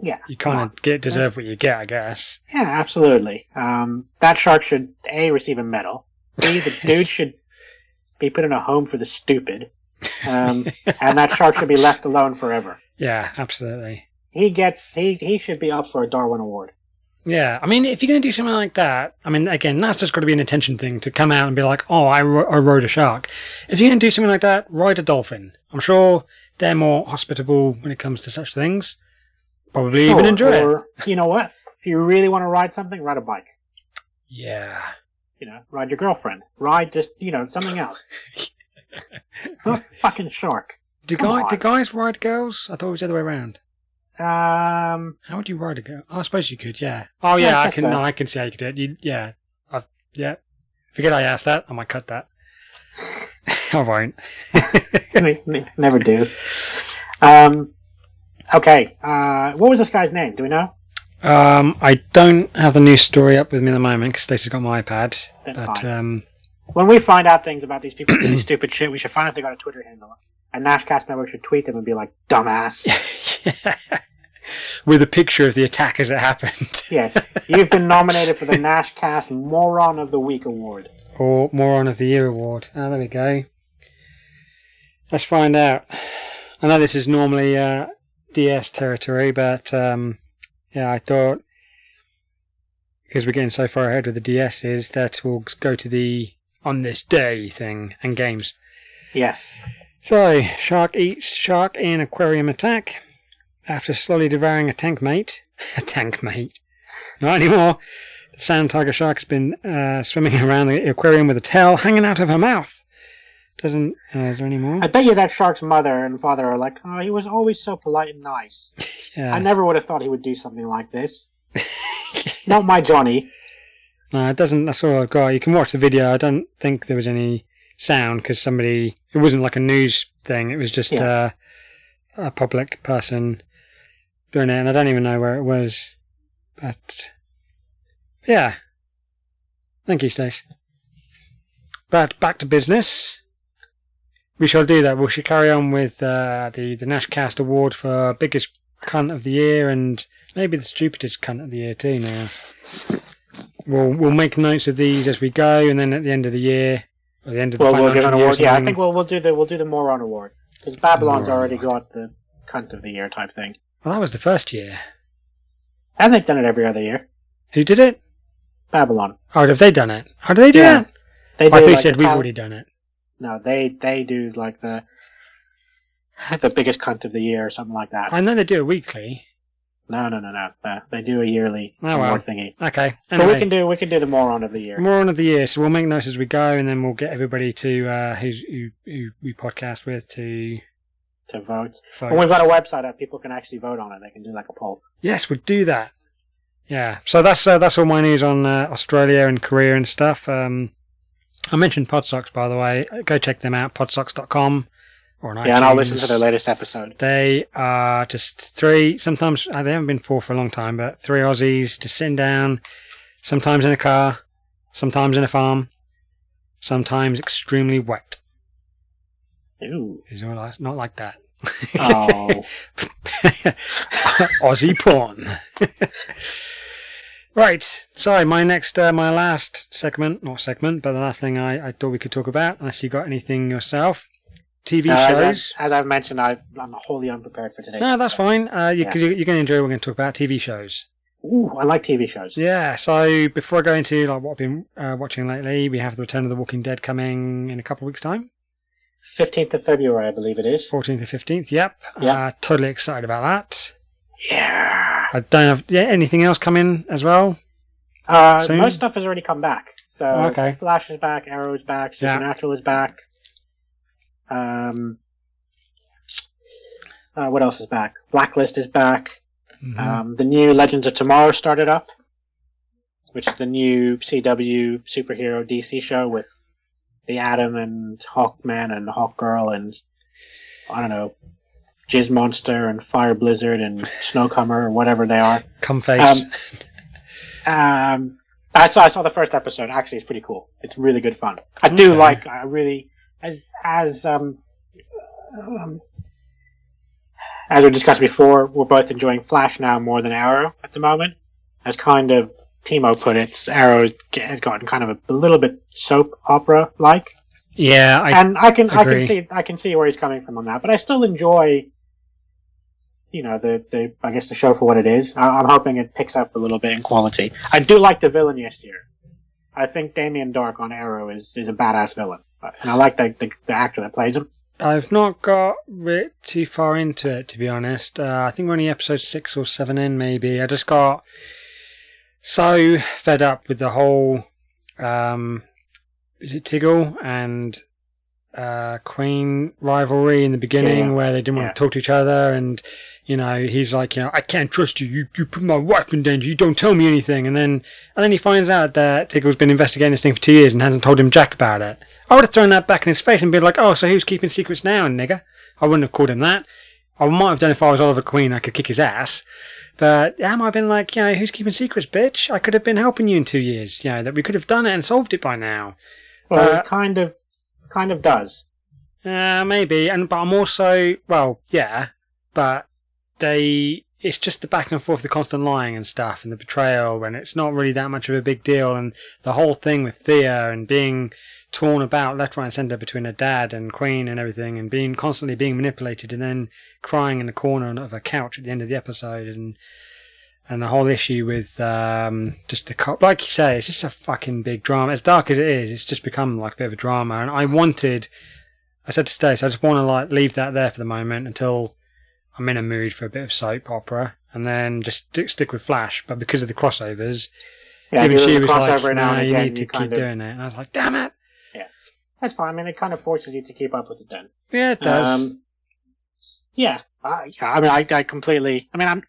Yeah, you kind of get deserve what you get, I guess. yeah, absolutely. Um, that shark should a receive a medal. B the dude should be put in a home for the stupid. Um, and that shark should be left alone forever. Yeah, absolutely. He gets he he should be up for a Darwin Award. Yeah, I mean, if you're going to do something like that, I mean, again, that's just got to be an attention thing to come out and be like, oh, I, ro- I rode a shark. If you're going to do something like that, ride a dolphin. I'm sure they're more hospitable when it comes to such things. Probably even Sure, enjoy it. You know what? If you really want to ride something, ride a bike. Yeah. You know, ride your girlfriend. Ride just you know something else. It's not a fucking shark. Do, guy, do guys ride girls? I thought it was the other way around. Um, How would you ride a girl? Oh, I suppose you could. Yeah. Oh Yeah, yeah, I I can. so. No, I can see how you could do it. You, yeah. I've, yeah. Forget I asked that. I might cut that. I won't. ne- ne- never do. Um, okay. Uh, what was this guy's name? Do we know? Um, I don't have the news story up with me at the moment because Stacey's got my iPad. That's but fine. um, When we find out things about these people doing stupid shit, we should find out they got a Twitter handle. And Nashcast Network should tweet them and be like, "Dumbass." with a picture of the attack as it happened, yes, you've been nominated for the Nashcast Moron of the Week award. or Moron of the Year award. Oh, there we go. Let's find out. I know this is normally uh, DS territory, but um, yeah, I thought because we're getting so far ahead with the DS is that we'll go to the on this day thing and games. Yes. So, shark eats shark in aquarium attack. After slowly devouring a tank mate. a tank mate. Not anymore. The sand tiger shark has been uh, swimming around the aquarium with a tail hanging out of her mouth. Doesn't. Uh, is there any more? I bet you that shark's mother and father are like, "Oh, he was always so polite and nice. Yeah. I never would have thought he would do something like this. Not my Johnny." No, it doesn't. That's all I've got. You can watch the video. I don't think there was any sound because somebody. It wasn't like a news thing. It was just Yeah. uh, a public person doing it, and I don't even know where it was. But yeah, thank you, Stace. But back to business. We shall do that. We shall carry on with uh, the the Nashcast Award for biggest cunt of the year, and maybe the stupidest cunt of the year too. Now we'll we'll make notes of these as we go, and then at the end of the year, at the end of the Well, we'll give an year, award. Yeah, I think we'll we'll do the we'll do the Moron award because Babylon's Moron already award. got the cunt of the year type thing. Well, that was the first year. And they've done it every other year. Who did it? Babylon. Oh, have they done it? How do they do Yeah. that? They Oh, I do, thought you said we've already done it. No, they they do like the the biggest cunt of the year or something like that. I know they do a weekly. No, no, no, no. They do a yearly Oh, well. thingy. Okay. But we can do we can do the moron of the year. more on of the year, so we'll make notes as we go, and then we'll get everybody to uh, who's, who who we podcast with to to vote. vote. And we've got a website that people can actually vote on it. They can do like a poll. Yes, we'll do that. Yeah. So that's uh, that's all my news on uh, Australia and Korea and stuff. Um, I mentioned Podsocks by the way. Go check them out. Podsocks.com or on Yeah, and I'll listen to the latest episode. They are just three. Sometimes uh, they haven't been four for a long time, but three Aussies just sitting down. Sometimes in a car, sometimes in a farm, sometimes extremely wet. Ooh. Is all not like that. Oh. Aussie porn. right. Sorry, my next, uh, my last segment, not segment, but the last thing I, I thought we could talk about, unless you got anything yourself. TV Uh, as, shows. I, as I've mentioned, I've, I'm wholly unprepared for today. No, that's fine. Uh, you, Yeah. you, you're going to enjoy. What we're going to talk about TV shows. Ooh, I like TV shows. Yeah. So before I go into like what I've been uh, watching lately, we have the Return of the Walking Dead coming in a couple of weeks' time, 15th of February, I believe it is. 14th or 15th. Yep. Yeah. Uh, totally excited about that. Yeah. I don't have yeah anything else coming as well. Uh, Soon? most stuff has already come back. So Okay. Flash is back, Arrow is back, Yeah. Supernatural is back. Um, uh, what else is back? Blacklist is back. Mhm. Um, the new Legends of Tomorrow started up, which is the new CW superhero DC show with the Atom and Hawkman and Hawkgirl and I don't know, Jizz Monster and Fire Blizzard and Snowcomer or whatever they are. Come face. Um, um, I saw I saw the first episode. Actually, it's pretty cool. It's really good fun. I do Okay. like. I really as as um, um as we discussed before. We're both enjoying Flash now more than Arrow at the moment. As kind of Timo put it, Arrow has gotten kind of a, little bit soap opera like, yeah, I, and I can I can see I can see where he's coming from on that. But I still enjoy. You know the, the I guess the show for what it is. I, I'm hoping it picks up a little bit in quality. I do like the villain this year. I think Damien Darhk on Arrow is, is a badass villain, and I like the, the the actor that plays him. I've not got too far into it to be honest. Uh, I think we're only episode six or seven in, maybe. I just got so fed up with the whole. Um, is it Diggle and uh, Queen rivalry in the beginning Yeah. where they didn't Yeah. want to talk to each other, and you know he's like, you know, I can't trust you. You you put my wife in danger. You don't tell me anything, and then and then he finds out that Diggle's been investigating this thing for two years and hasn't told him jack about it. I would have thrown that back in his face and been like, oh, so who's keeping secrets now, nigger? I wouldn't have called him that. I might have done if I was Oliver Queen. I could kick his ass. But yeah, I might have been like, you know, who's keeping secrets, bitch? I could have been helping you in two years. You know, that we could have done it and solved it by now. Well, Uh, it kind of, kind of does. Uh, maybe, and but I'm also well, yeah, but they it's just the back and forth, the constant lying and stuff, and the betrayal, and it's not really that much of a big deal, and the whole thing with Thea and being torn about left, right, and centre between her dad and Queen and everything, and being constantly being manipulated, and then crying in the corner of a couch at the end of the episode, and and the whole issue with um, just the cop, like you say, it's just a fucking big drama. As dark as it is, it's just become like a bit of a drama, and I wanted. I said to Stace, I just want to like leave that there for the moment until I'm in a mood for a bit of soap opera, and then just stick, stick with Flash. But because of the crossovers, Yeah, even she was like, "No, and you need to you keep of- doing it." And I was like, "Damn it!" Yeah, that's fine. I mean, it kind of forces you to keep up with it then. Yeah, it does. Um, yeah, I, yeah, I mean, I, I completely. I mean, I'm,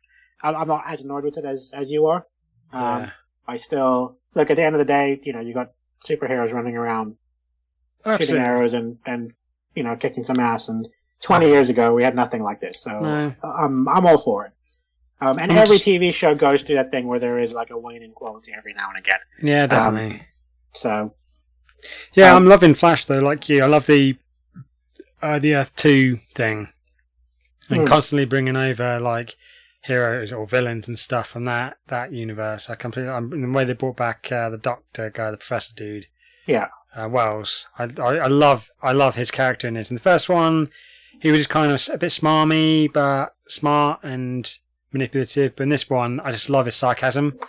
I'm not as annoyed with it as as you are. Um, yeah. I still look at the end of the day. You know, you got superheroes running around shooting arrows and and you know kicking some ass. And 20 years ago, we had nothing like this. So No. I'm I'm all for it. Um, and I'm every just- TV show goes through that thing where there is like a wane in quality every now and again. Yeah, definitely. So yeah, um, I'm loving Flash though. Like you, I love the uh, the Earth Two thing, and Hmm. constantly bringing over like heroes or villains and stuff from that that universe. I completely. I'm, the way they brought back uh, the Doctor guy, the Professor dude. Yeah. uh, Wells. I, I I love I love his character in this. In the first one, he was kind of a bit smarmy, but smart and manipulative. But in this one, I just love his sarcasm.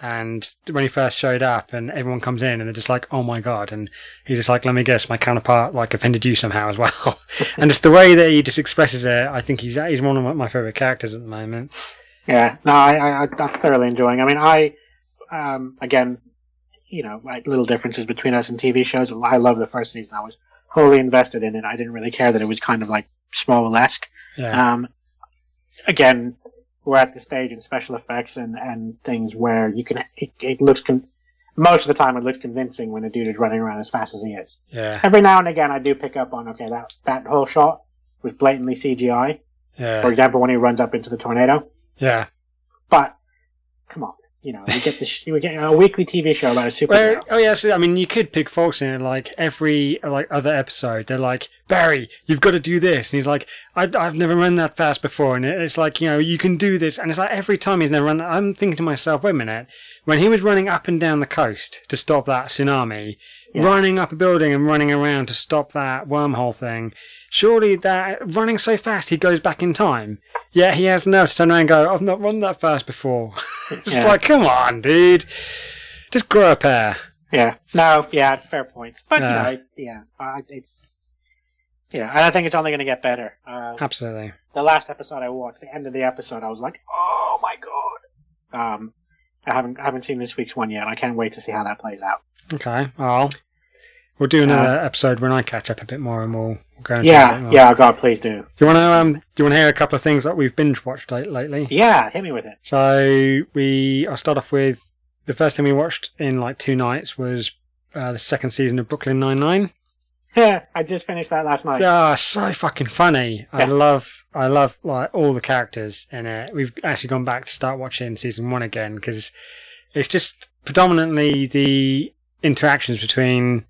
And when he first showed up, and everyone comes in, and they're just like, "Oh my god!" and he's just like, "Let me guess, my counterpart like offended you somehow as well." and just the way that he just expresses it, I think he's he's one of my- favorite characters at the moment. Yeah, no, I, I, thoroughly enjoying. I mean, I, um, again, you know, like little differences between us and TV shows. I love the first season. I was wholly invested in it. I didn't really care that it was kind of like small-esque. Yeah, Um, again, we're at the stage in special effects and, and things where you can, it, it looks, con- most of the time it looks convincing when a dude is running around as fast as he is. yeah, Every now and again I do pick up on, okay, that, that whole shot was blatantly CGI. For example, when he runs up into the tornado. yeah. But come on, you know, you get the sh- you get a weekly TV show about a superhero. Well, oh yeah, so, I mean, you could pick faults in it. Like every like other episode, they're like Barry, you've got to do this, and he's like, I, I've never run that fast before, and it's like you know you can do this, and it's like every time he's never run that. I'm thinking to myself, wait a minute, when he was running up and down the coast to stop that tsunami, Yeah. running up a building and running around to stop that wormhole thing. Surely that running so fast he goes back in time. Yeah, he has nerve to turn around and go, I've not run that fast before. it's Yeah. like, come on, dude. Just grow a pair. yeah, no, yeah, fair point. But Yeah. you know, yeah, uh, it's yeah, and I think it's only going to get better. Uh, Absolutely. the last episode I watched, the end of the episode, I was like, oh my god. Um, I haven't I haven't seen this week's one yet. I can't wait to see how that plays out. Okay. Well, we'll do another episode when I catch up a bit more, and we'll, we'll go into it a bit Yeah, yeah, God, please do. Do you want to um? Do you want to hear a couple of things that we've binge watched lately? Yeah, hit me with it. So we, I'll start off with the first thing we watched in like two nights was uh, the second season of Brooklyn Nine Nine. Yeah, I just finished that last night. Yeah, so fucking funny. I love, I love like all the characters in it. We've actually gone back to start watching season one again because it's just predominantly the interactions between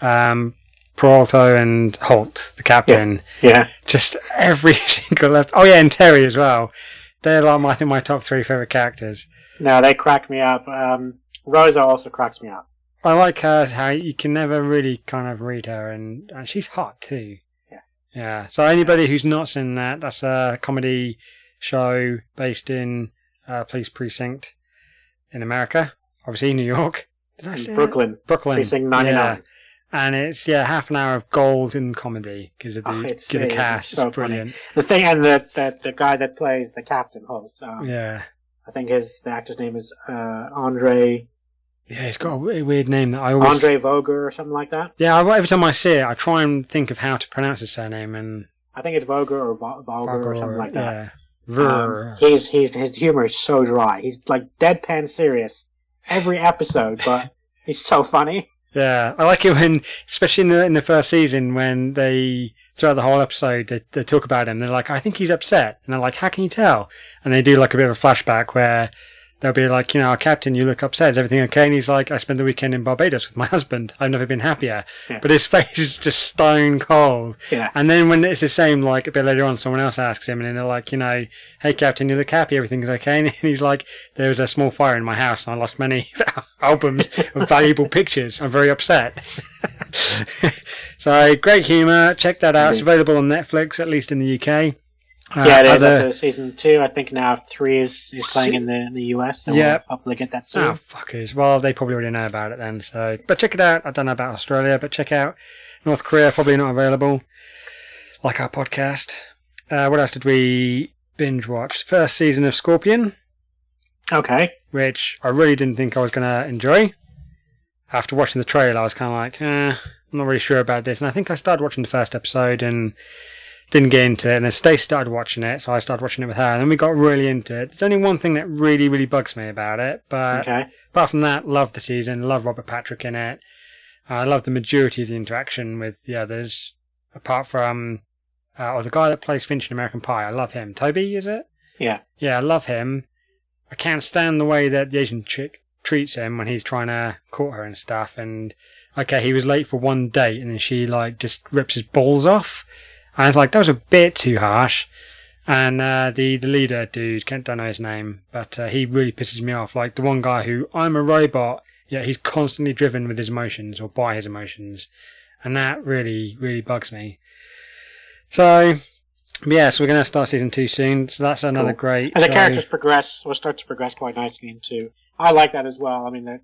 um, Peralta and Holt, the captain. Yeah, Just every single left. Oh yeah, and Terry as well. They're like my, I think my top three favorite characters. no, they crack me up. Um, Rosa also cracks me up. I like her how you can never really kind of read her, and, and she's hot too. Yeah. Yeah. So anybody who's not seen that, that's a comedy show based in uh, Police Precinct in America, obviously New York. Did I say that? Brooklyn, Brooklyn. Precinct 99. Yeah. And it's yeah half an hour of gold in comedy because of the, Oh, it's- the cast. so it's brilliant. The thing, and the, the the guy that plays the captain Holt, um, Yeah. I think his the actor's name is uh, Andre Yeah, it's got a we- weird name that I always. Andre Voger or something like that. Yeah, I- every time I see it, I try and think of how to pronounce his surname and. I think it's Voger or Vo- Voger or something like that. Yeah. Um, he's he's his humor is so dry. He's like deadpan serious every episode, but he's so funny. Yeah, I like it when, especially in the in the first season, when they throughout the whole episode they, they talk about him. They're like, "I think he's upset," and they're like, "How can you tell?" And they do like a bit of a flashback where they'll be like, "You know, our Captain, you look upset. Is everything okay?" And he's like, "I spent the weekend in Barbados with my husband. I've never been happier." Yeah. But his face is just stone cold. Yeah, And then when it's the same, like a bit later on, someone else asks him, and they're like, you know, hey, Captain, you look happy, everything's okay. And he's like, there was a small fire in my house, and I lost many albums of valuable pictures. I'm very upset. so great humour. Check that out. It's available on Netflix, at least in the UK. Uh, yeah, it is other- to season two. I think now three is, is playing in the in the US, so Yeah. we'll hopefully get that soon. Oh, fuckers. Well, they probably already know about it then. So, but check it out. I don't know about Australia, but check out North Korea. Probably not available. Like our podcast. Uh, what else did we binge watch? First season of Scorpion, Okay, which I really didn't think I was going to enjoy. After watching the trailer, I was kind of like, eh, I'm not really sure about this. And I think I started watching the first episode and didn't get into it. And then Stacey started watching it, so I started watching it with her. And then we got really into it. There's only one thing that really, really bugs me about it, but okay, apart from that, love the season. Love Robert Patrick in it. I love the majority of the interaction with the others. Apart from, uh, or the guy that plays Finch in American Pie. I love him. Toby, is it? yeah, Yeah, I love him. I can't stand the way that the Asian chick treats him when he's trying to court her and stuff. And okay, he was late for one date, and then she like just rips his balls off. And I was like, that was a bit too harsh. And uh, the the leader dude, can't don't know his name, but uh, he really pisses me off. Like the one guy who I'm a robot, yet he's constantly driven with his emotions or by his emotions, and that really really bugs me. So. Yeah, so we're going to start season two soon. So that's another Cool. great. and the show. characters progress. Will start to progress quite nicely into. I like that as well. I mean,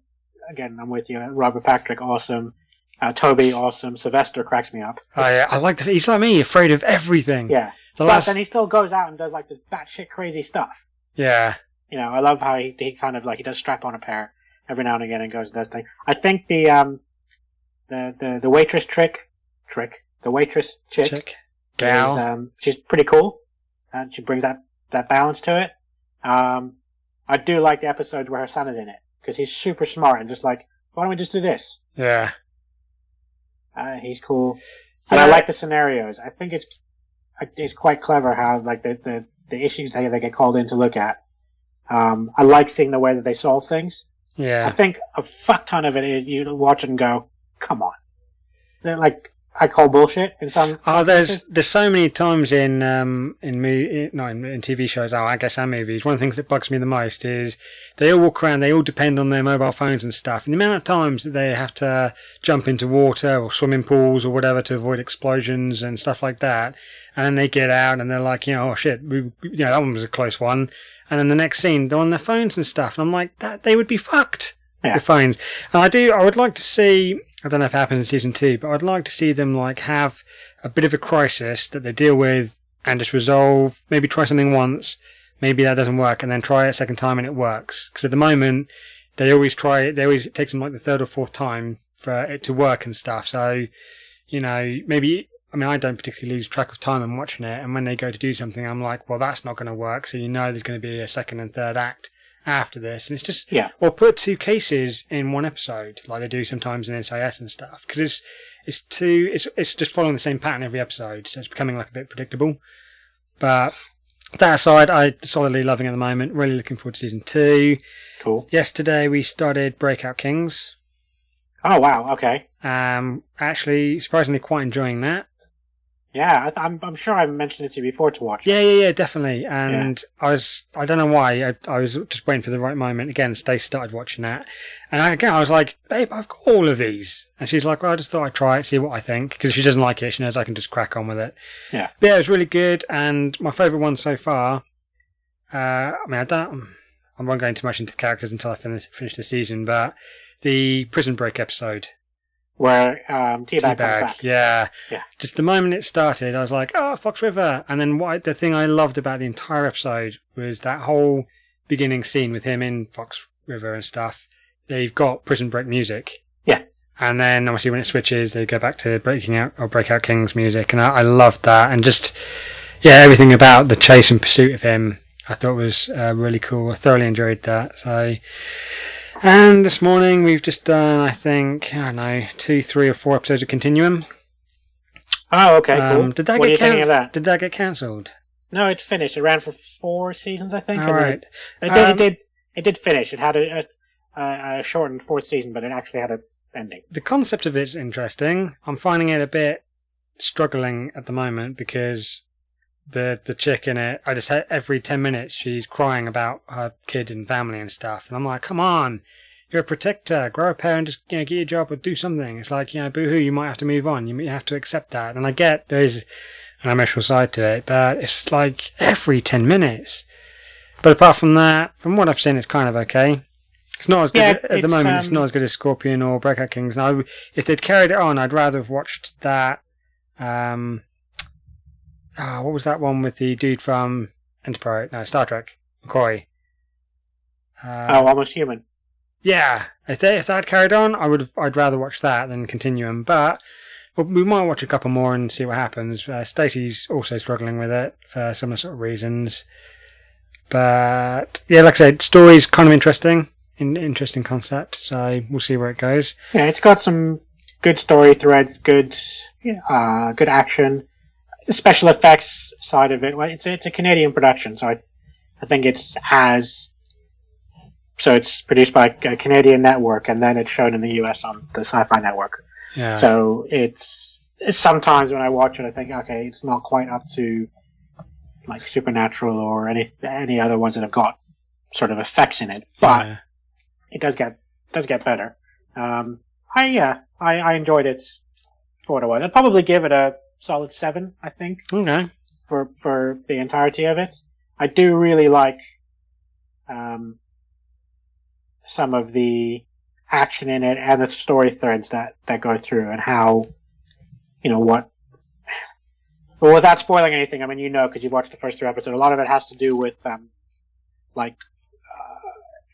again, I'm with you. Robert Patrick, awesome. Uh, Toby, awesome. Sylvester cracks me up. Oh, yeah, I like to. he's like me, afraid of everything. Yeah, The but last, then he still goes out and does like this batshit crazy stuff. yeah, You know, I love how he, he kind of like he does strap on a pair every now and again and goes and does things. I think the um the the, the waitress trick trick the waitress chick chick, is gal. um she's pretty cool and she brings that that balance to it. Um, I do like the episodes where her son is in it because he's super smart and just like why don't we just do this? yeah, Uh, he's cool, and I like the scenarios. I think it's it's quite clever how like the the, the issues that they get called in to look at. Um, I like seeing the way that they solve things. Yeah, I think a fuck ton of it is you watch and go, come on. They're like I call bullshit in some. Oh, there's cases. there's so many times in um in mo- in- no in, in TV shows. Oh, I guess and movies. One of the things that bugs me the most is they all walk around. They all depend on their mobile phones and stuff. And the amount of times that they have to jump into water or swimming pools or whatever to avoid explosions and stuff like that. And then they get out and they're like, you know, oh shit, we, you know, that one was a close one. And then the next scene, they're on their phones and stuff. And I'm like, that they would be fucked. Yeah. The phones. And I do. I would like to see. I don't know if it happens in season two, but I'd like to see them like have a bit of a crisis that they deal with and just resolve. Maybe try something once, maybe that doesn't work, and then try it a second time and it works. Because at the moment, they always try it. They always it takes them like the third or fourth time for it to work and stuff. So, you know, maybe. I mean, I don't particularly lose track of time when watching it, and when they go to do something, I'm like, well, that's not going to work. So you know, there's going to be a second and third act after this, and it's just Yeah. or put two cases in one episode, like they do sometimes in NCIS and stuff, because it's it's too it's it's just following the same pattern every episode, so it's becoming like a bit predictable. But that aside, I solidly loving at the moment. Really looking forward to season two. Cool. Yesterday we started Breakout Kings. Oh wow. Okay. Um, actually, surprisingly, quite enjoying that. Yeah, I, I'm I'm sure I've mentioned it to you before to watch. Yeah, yeah, yeah, definitely. And I was, I don't know why, I, I was just waiting for the right moment. Again, Stacey started watching that. And I, again, I was like, babe, I've got all of these. And she's like, well, I just thought I'd try it, see what I think. Because if she doesn't like it, she knows I can just crack on with it. Yeah. But yeah, it was really good. And my favourite one so far, uh, I mean, I don't, I won't go into much into the characters until I finish, finish the season, but the Prison Break episode. Where um, T-Bag comes back. yeah. Yeah. Just the moment it started, I was like, oh, Fox River. And then what the thing I loved about the entire episode was that whole beginning scene with him in Fox River and stuff. they've got Prison Break music. Yeah. And then obviously when it switches, they go back to Breaking Out or Breakout Kings music, and I, I loved that, and just yeah, everything about the chase and pursuit of him, I thought was uh, really cool. I thoroughly enjoyed that. So, and this morning we've just done, I think, I don't know, two, three, or four episodes of Continuum. Oh, okay, cool. Um, did that what get cancelled? that? Did that get cancelled? No, it finished. It ran for four seasons, I think. All right. It, it did. Um, it did. It did finish. It had a, a, a, a shortened fourth season, but it actually had a ending. The concept of it's interesting. I'm finding it a bit struggling at the moment because the the chick in it, I just had every ten minutes she's crying about her kid and family and stuff, and I'm like, come on, you're a protector, grow a pair and just you know get your job or do something. It's like you know, boohoo, you might have to move on. You have to accept that, and I get there's an emotional side to it, but it's like every ten minutes. But apart from that, from what I've seen, it's kind of okay. It's not as good Yeah, at the it's, moment. it's um, not as good as Scorpion or Breakout Kings. Now, if they'd carried it on, I'd rather have watched that. Um, ah, what was that one with the dude from Enterprise? No, Star Trek. McCoy. Uh, oh, almost human. yeah. If they if that carried on, I would I'd rather watch that than Continuum. But well, we might watch a couple more and see what happens. Uh, Stacey's also struggling with it for similar sort of reasons. But yeah, like I said, story's kind of interesting, in, interesting concept. So we'll see where it goes. Yeah, it's got some good story threads, good, uh, good action. The special effects side of it, well, it's it's a Canadian production, so I, I think it's as. So it's produced by a Canadian network, and then it's shown in the US on the Sci-Fi Network. Yeah. So it's, it's sometimes when I watch it, I think, okay, it's not quite up to like Supernatural or any any other ones that have got sort of effects in it, but yeah. it does get does get better. Um, I yeah, I, I enjoyed it for what it was. I'd probably give it a solid seven. I think Okay. for for the entirety of it. I do really like um, some of the action in it and the story threads that that go through and how you know what. Well, without spoiling anything, I mean, you know, because you've watched the first three episodes. A lot of it has to do with um, like uh,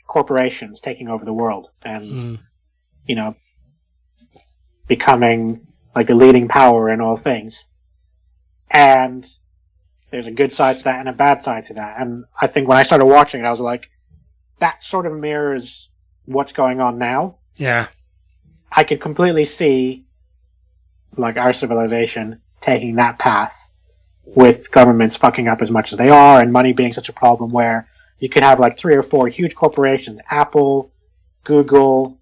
corporations taking over the world and Mm. you know becoming like the leading power in all things. And there's a good side to that and a bad side to that. And I think when I started watching it, I was like, that sort of mirrors what's going on now. Yeah. I could completely see like our civilization taking that path with governments fucking up as much as they are and money being such a problem where you could have like three or four huge corporations, Apple, Google,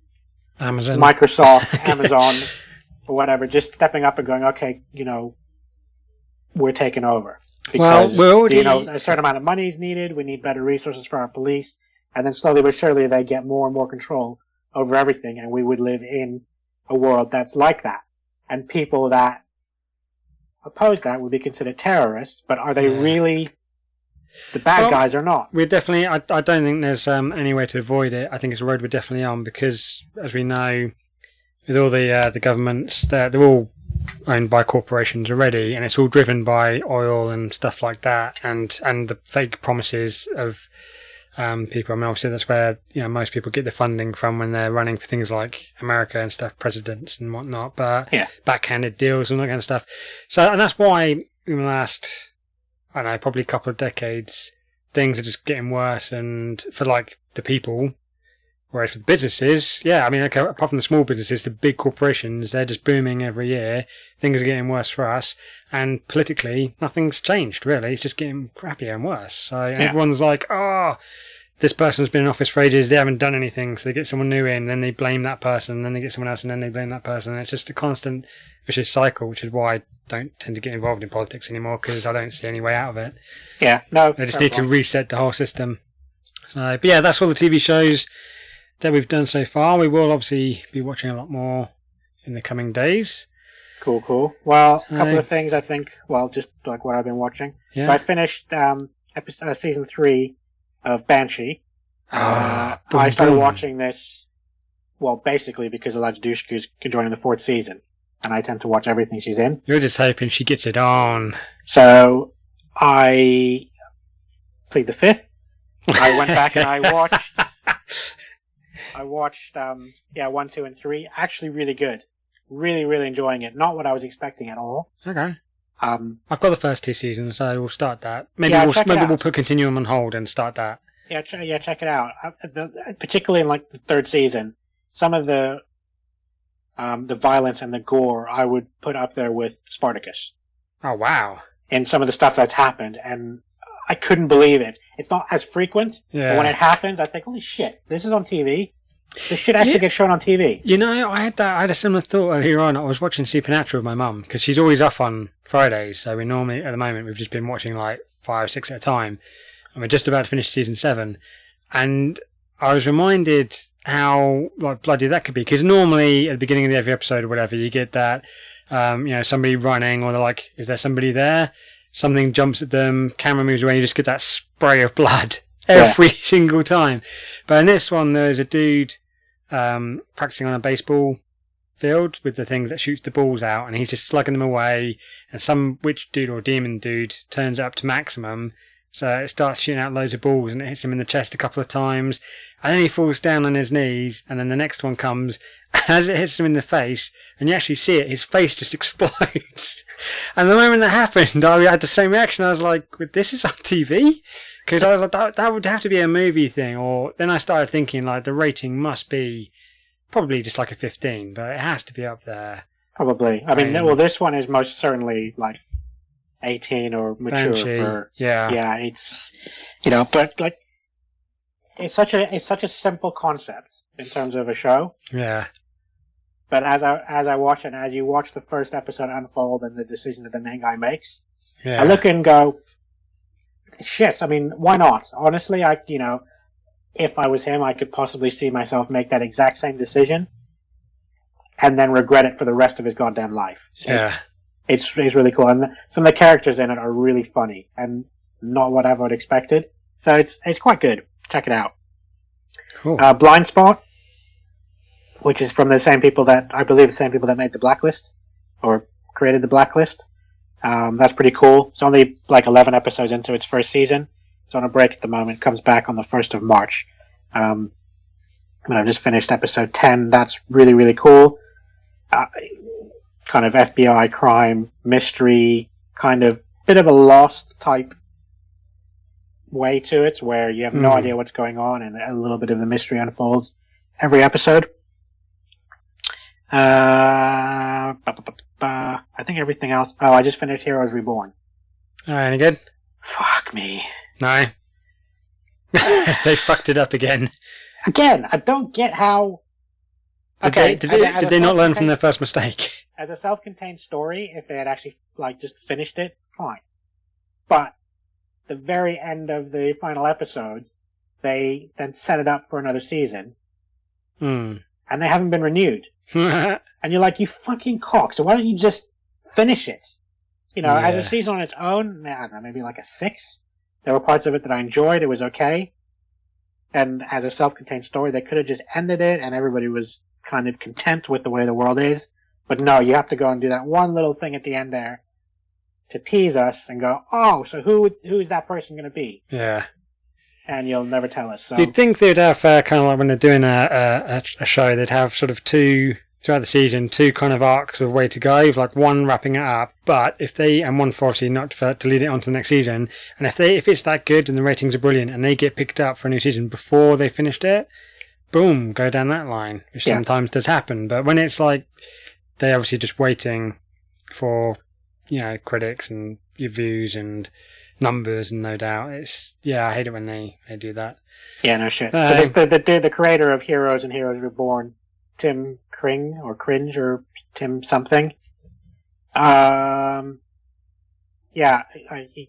Amazon. Microsoft, Amazon, or whatever, just stepping up and going, okay, you know, we're taking over. Because, we're already- you know, a certain amount of money is needed. We need better resources for our police. And then slowly but surely they get more and more control over everything. And we would live in a world that's like that. And people that oppose that would be considered terrorists. But are they Yeah. really the bad Well, guys or not? We're definitely. I, I don't think there's um, any way to avoid it. I think it's a road we're definitely on because, as we know, with all the uh, the governments, they're, they're all owned by corporations already, and it's all driven by oil and stuff like that, and and the fake promises of um, people. I mean, obviously that's where you know most people get the funding from when they're running for things like America and stuff, presidents and whatnot. But Yeah. backhanded deals and all that kind of stuff. So, and that's why in the last, I don't know, probably a couple of decades, things are just getting worse. And for like the people, whereas for the businesses, yeah, I mean, okay, apart from the small businesses, the big corporations, they're just booming every year. Things are getting worse for us. And politically, nothing's changed really. It's just getting crappier and worse. So Yeah. everyone's like, oh, this person's been in office for ages, they haven't done anything, so they get someone new in, then they blame that person, then they get someone else, and then they blame that person. It's just a constant vicious cycle, which is why I don't tend to get involved in politics anymore because I don't see any way out of it. Yeah, no. I just need to reset the whole system. So, but yeah, that's all the TV shows that we've done so far. We will obviously be watching a lot more in the coming days. Cool, cool. Well, a couple Aye. of things I think. Well, just like what I've been watching. Yeah. So I finished um, episode, uh, season three of Banshee. Uh, Ah, boom, I started boom. watching this, well, basically because Eliza Dushku is joining the fourth season, and I tend to watch everything she's in. You're just hoping she gets it on. So I plead the fifth. I went back and I watched I watched um yeah one, two, and three. Actually, really good. Really, really enjoying it. Not what I was expecting at all. Okay. Um, I've got the first two seasons, so we'll start that. Maybe Yeah, we'll maybe we'll put Continuum on hold and start that. yeah, ch- yeah, check it out. Uh, the, particularly in like the third season, some of the um the violence and the gore I would put up there with Spartacus. Oh wow. and some of the stuff that's happened, and I couldn't believe it. It's not as frequent, Yeah. but when it happens, I think, holy shit, this is on TV. This should actually Yeah. get shown on TV. You know, I had that. I had a similar thought earlier on. I was watching Supernatural with my mum because she's always off on Fridays. So we normally, at the moment, we've just been watching like five, or six at a time, and we're just about to finish season seven. And I was reminded how like bloody that could be because normally at the beginning of every episode or whatever, you get that, um, you know, somebody running or they're like, "Is there somebody there?" Something jumps at them, camera moves away, you just get that spray of blood Yeah. every single time. But in this one, there's a dude um, practicing on a baseball field with the things that shoots the balls out, and he's just slugging them away. And some witch dude or demon dude turns up to maximum, so it starts shooting out loads of balls, and it hits him in the chest a couple of times. And then he falls down on his knees, and then the next one comes, and as it hits him in the face, and you actually see it, his face just explodes. and the moment that happened, I had the same reaction. I was like, "This is on TV." Because I was like, that, that would have to be a movie thing, or then I started thinking like the rating must be probably just like a 15, but it has to be up there. Probably. I mean, Um, well, this one is most certainly like 18 or mature Banshee, for. yeah, Yeah, it's you know, but like it's such a it's such a simple concept in terms of a show. yeah, But as I as I watch it, and as you watch the first episode unfold and the decision that the main guy makes, yeah. I look and go, shit. I mean, why not? Honestly, I you know, if I was him, I could possibly see myself make that exact same decision, and then regret it for the rest of his goddamn life. Yeah. It's, it's it's really cool, and some of the characters in it are really funny and not what I would expected. So it's it's quite good. Check it out. cool. Uh, Blind Spot, which is from the same people that I believe the same people that made the Blacklist or created the Blacklist. Um, that's pretty cool. It's only like 11 episodes into its first season. It's on a break at the moment. Comes back on the 1st of March. Um, and I've just finished episode 10. That's really, really cool. Uh, kind of FBI crime, mystery, kind of bit of a lost type way to it where you have no Hmm. idea what's going on and a little bit of the mystery unfolds every episode. Uh, ba- I think everything else. Oh, I just finished Heroes Reborn. All right, any good? Fuck me. No. they fucked it up again. Again, I don't get how. Did Okay, they, did they, did they not learn from their first mistake? as a self-contained story, if they had actually like just finished it, fine. But the very end of the final episode, they then set it up for another season, Hmm. And they haven't been renewed. And you're like, you fucking cock. So why don't you just finish it? You know, as a season on its own, I don't know, maybe like a six. There were parts of it that I enjoyed. It was okay. And as a self-contained story, they could have just ended it and everybody was kind of content with the way the world is. But no, you have to go and do that one little thing at the end there to tease us and go, oh, so who, who is that person going to be? yeah. And you'll never tell us. So You'd think they'd have uh, kind of like when they're doing a, a a- show, they'd have sort of two throughout the season, two kind of arcs of way to go, like one wrapping it up. But if they and one for obviously not for, to lead it on to the next season, and if they if it's that good and the ratings are brilliant and they get picked up for a new season before they finished it, boom, go down that line, which Yeah. sometimes does happen. But when it's like they're obviously just waiting for you know critics and your views and numbers and no doubt it's yeah I hate it when they they do that. Yeah, no shit. Uh, so this, the, the the the creator of Heroes and Heroes Reborn, Tim Kring or Cringe or Tim something. Um, yeah, I, he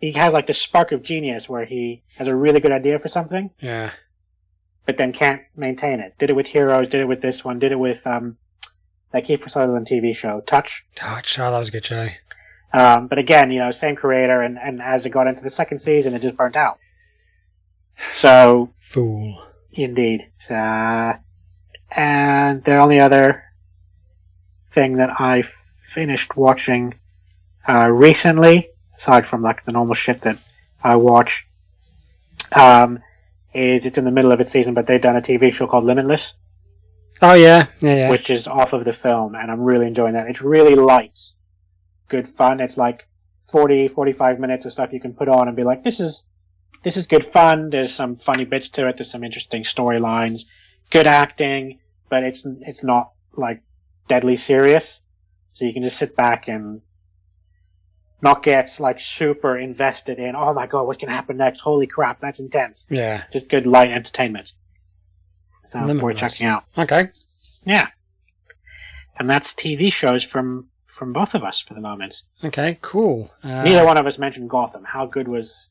he has like this spark of genius where he has a really good idea for something, Yeah. but then can't maintain it. Did it with Heroes, did it with this one, did it with um that Kiefer Sutherland TV show Touch. Touch. Oh, that was a good show. Um, but again, you know, same creator, and and as it got into the second season, it just burnt out. So Fool. Indeed. Uh, and the only other thing that I finished watching uh, recently, aside from like the normal shit that I watch, um, is it's in the middle of its season, but they've done a TV show called Limitless, Oh yeah, yeah, yeah. which is off of the film, and I'm really enjoying that. It's really light, good fun. It's like 40, 45 minutes of stuff you can put on and be like, this is this is good fun. There's some funny bits to it. There's some interesting storylines, good acting, but it's it's not like deadly serious. So you can just sit back and not get like super invested in. Oh my god, what can happen next? Holy crap, that's intense. yeah. Just good light entertainment. So worth checking out. Okay. Yeah, and that's TV shows from from both of us for the moment. Okay. Cool. Uh, Neither one of us mentioned Gotham. How good was?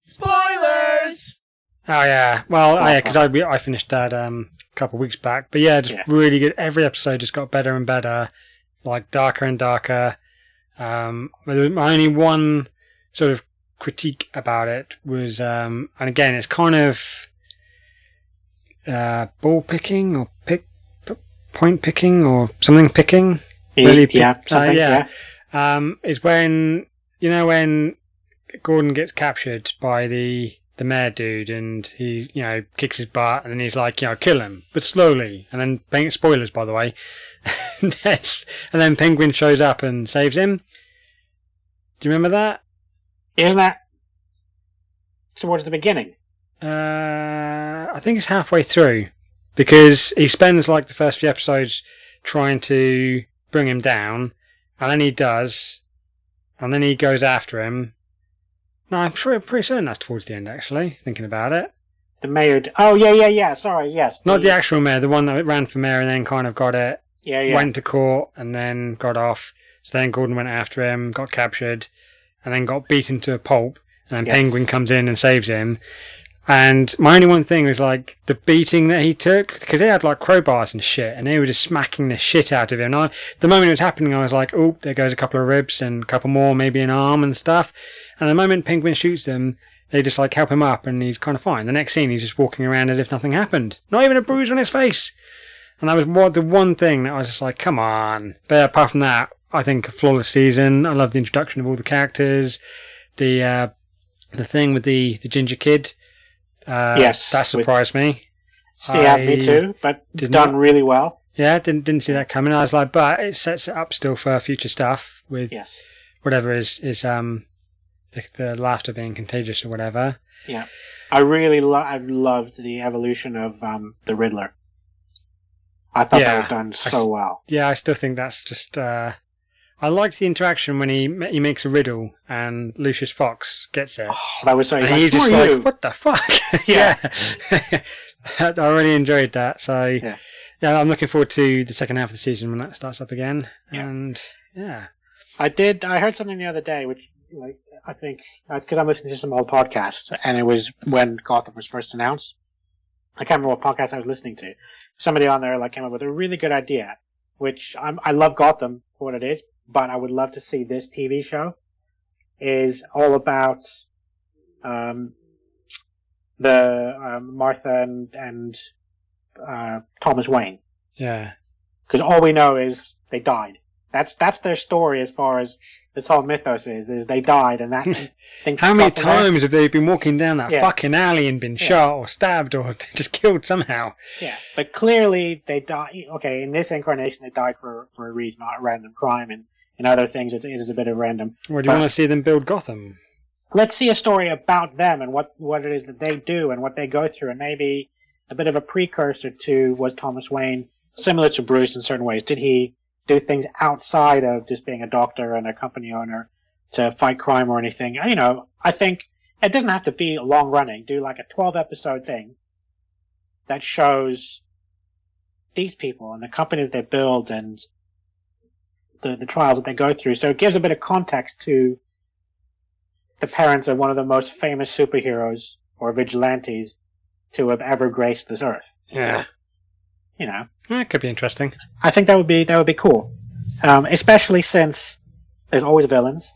Spoilers! Oh yeah. Well, Oh, yeah, because I I finished that um a couple of weeks back. But yeah, just Yeah. really good. Every episode just got better and better, like darker and darker. Um, but there was my only one sort of critique about it was, um, and again, it's kind of uh, ball picking or pick p- point picking or something picking. Really yeah, uh, yeah. yeah. um, is when you know when Gordon gets captured by the the mayor dude, and he you know kicks his butt, and then he's like, you know, kill him, but slowly, and then spoilers by the way, and then Penguin shows up and saves him. Do you remember that? Isn't that towards the beginning? Uh, I think it's halfway through because he spends like the first few episodes trying to bring him down, and then he does, and then he goes after him. No, I'm sure, pretty certain that's towards the end. Actually, thinking about it, The mayor. d- Oh yeah, yeah, yeah. Sorry, yes. not the actual mayor, the one that ran for mayor and then kind of got it, Yeah, yeah. went to court and then got off. So then Gordon went after him, got captured, and then got beaten to a pulp. And then Yes. Penguin comes in and saves him. And my only one thing was like the beating that he took because they had like crowbars and shit, and they were just smacking the shit out of him. And I, the moment it was happening, I was like, "Oh, there goes a couple of ribs and a couple more, maybe an arm and stuff." And the moment Penguin shoots them, they just like help him up, and he's kind of fine. The next scene, he's just walking around as if nothing happened, not even a bruise on his face. And that was what the one thing that I was just like, "Come on!" But apart from that, I think a flawless season. I love the introduction of all the characters, the uh, the thing with the the ginger kid. Uh, Yes, that with- surprised me. yeah, I me too. But done not- really well. Yeah, didn't didn't see that coming. I was like, but it sets it up still for future stuff with Yes. whatever is is um the, the laughter being contagious or whatever. Yeah, I really lo- I loved the evolution of um, the Riddler. I thought Yeah, that was done so s- well. Yeah, I still think that's just. uh I liked the interaction when he he makes a riddle and Lucius Fox gets it. Oh, that was so. And he's "Who just like, you?" "What the fuck?" Yeah. yeah, I really enjoyed that. So Yeah. yeah. I'm looking forward to the second half of the season when that starts up again. Yeah. And yeah, I did. I heard something the other day, which like I think uh, because I'm listening to some old podcasts, and it was when Gotham was first announced. I can't remember what podcast I was listening to. Somebody on there like came up with a really good idea, which I'm, I love Gotham for what it is, but I would love to see this TV show is all about um, the um, Martha and, and uh, Thomas Wayne yeah, because all we know is they died. That's that's their story as far as this whole mythos is. Is they died and that things. How many got from there. times have they been walking down that Yeah. fucking alley and been Yeah. shot or stabbed or just killed somehow? Yeah, but clearly they died. Okay, in this incarnation, they died for for a reason, not a random crime. And in other things, it, it is a bit of random. Or do you But- want to see them build Gotham? Let's see a story about them and what what it is that they do and what they go through, and maybe a bit of a precursor to was Thomas Wayne similar to Bruce in certain ways? Did he do things outside of just being a doctor and a company owner to fight crime or anything? You know, I think it doesn't have to be long running. Do like a 12 episode thing that shows these people and the company that they build and the, the trials that they go through. So it gives a bit of context to the parents of one of the most famous superheroes or vigilantes to have ever graced this earth. Yeah, You know, that could be interesting. I think that would be that would be cool, um, especially since there's always villains.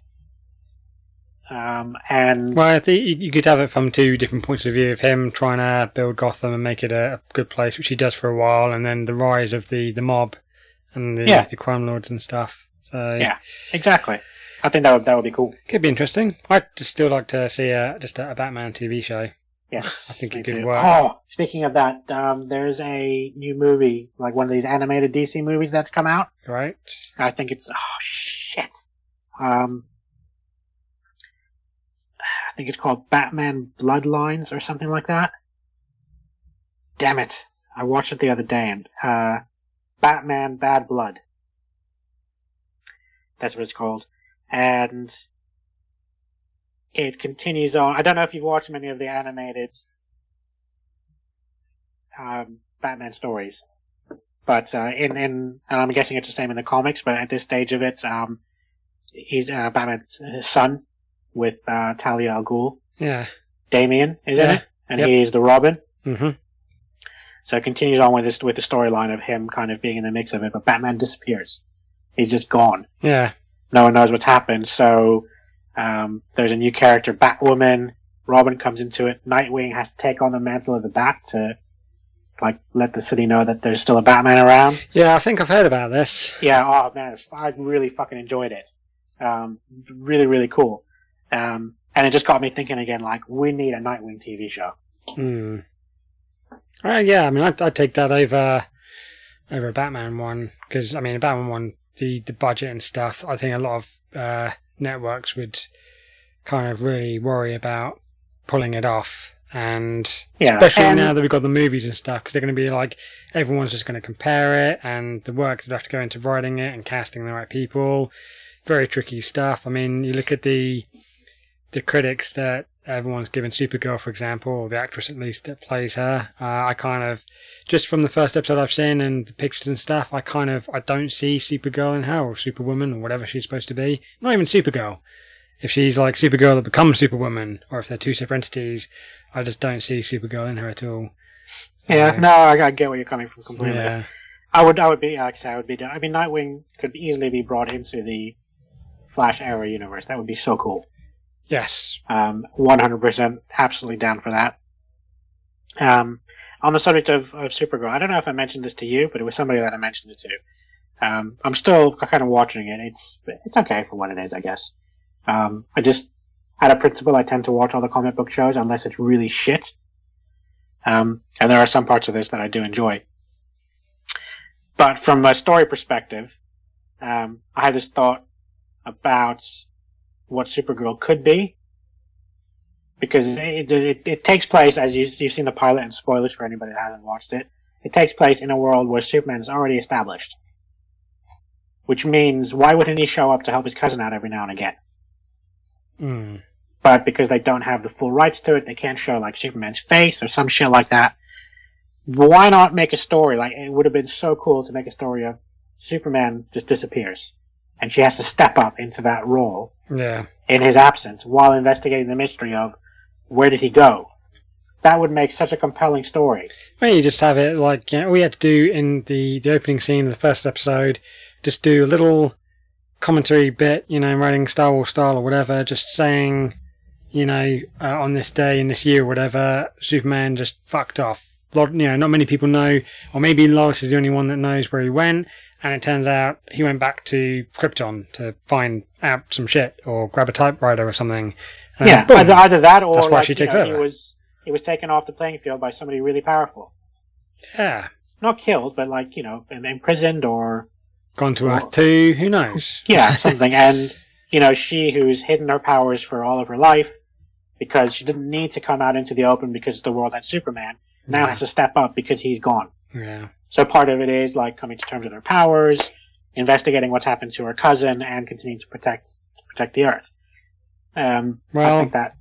Um, and Well, I think you could have it from two different points of view of him trying to build Gotham and make it a, a good place, which he does for a while, and then the rise of the, the mob and the, Yeah. the crime lords and stuff. So Yeah. exactly, I think that would that would be cool. could be interesting. I'd just still like to see a, just a, a Batman TV show. Yes, I think me it could too. work. Oh, speaking of that, um, there's a new movie, like one of these animated DC movies that's come out. right? I think it's oh shit. Um, I think it's called Batman Bloodlines or something like that. Damn it! I watched it the other day and uh, Batman Bad Blood. That's what it's called, and it continues on. I don't know if you've watched many of the animated um, Batman stories. But uh, in in and I'm guessing it's the same in the comics. But at this stage of it, um, he's uh, Batman's son with uh, Talia al Ghul. Yeah. Damian is in Yeah. it, and Yep. he's the Robin. Mm-hmm. So it continues on with this with the storyline of him kind of being in the mix of it. But Batman disappears. He's just gone. Yeah. No one knows what's happened. So um, there's a new character, Batwoman. Robin comes into it. Nightwing has to take on the mantle of the Bat to like let the city know that there's still a Batman around. Yeah, I think I've heard about this. Yeah, oh man, it's- I really fucking enjoyed it. Um, really, really cool. Um, and it just got me thinking again, like, we need a Nightwing TV show. Hmm. Uh, yeah, I mean, I'd, I'd take that over over a Batman one because I mean, a Batman one, the the budget and stuff. I think a lot of uh, networks would kind of really worry about pulling it off, and Yeah, especially and- now that we've got the movies and stuff, because they're going to be like everyone's just going to compare it, and the work that have to go into writing it and casting the right people. Very tricky stuff. I mean, you look at the the critics that everyone's given Supergirl, for example, or the actress at least that plays her. Uh, I kind of, just from the first episode I've seen and the pictures and stuff, I kind of, I don't see Supergirl in her or Superwoman or whatever she's supposed to be. Not even Supergirl. If she's like Supergirl that becomes Superwoman, or if they're two separate entities, I just don't see Supergirl in her at all. So, Yeah, no, I, I get where you're coming from completely. yeah, I would, I would be, like I say, I would be. I mean, Nightwing could easily be brought into the Flash era universe. That would be so cool. Yes, Um, 100% absolutely down for that. Um, on the subject of, of Supergirl, I don't know if I mentioned this to you, but it was somebody that I mentioned it to. Um, I'm still kind of watching it. It's it's okay for what it is, I guess. Um, I just, out of principle, I tend to watch all the comic book shows unless it's really shit. Um, and there are some parts of this that I do enjoy. But from a story perspective, um, I had this thought about what Supergirl could be. Because it, it, it takes place, as you, you've seen the pilot, and spoilers for anybody that hasn't watched it, it takes place in a world where Superman is already established. Which means, why wouldn't he show up to help his cousin out every now and again? mm. But because they don't have the full rights to it, they can't show like Superman's face or some shit like that. Why not make a story? Like, it would have been so cool to make a story of Superman just disappears. And she has to step up into that role yeah, in his absence while investigating the mystery of where did he go? That would make such a compelling story. Well, you just have it like you know, all you had to do in the the opening scene of the first episode, just do a little commentary bit, you know, writing Star Wars style or whatever, just saying, you know, uh, on this day in this year or whatever, Superman just fucked off. Lot, you know, not many people know, or maybe Lois is the only one that knows where he went. And it turns out he went back to Krypton to find out some shit or grab a typewriter or something. And yeah, boom. either, either that or That's why like, she takes know, over. he was he was taken off the playing field by somebody really powerful. yeah. Not killed, but like you know, imprisoned or Gone to Earth 2, who knows? yeah, something. and you know, she who's hidden her powers for all of her life because she didn't need to come out into the open because the world had Superman. Now Yeah. has to step up because he's gone. Yeah. So part of it is like coming to terms with her powers, investigating what's happened to her cousin, and continuing to protect to protect the Earth. Um, I Well, think that.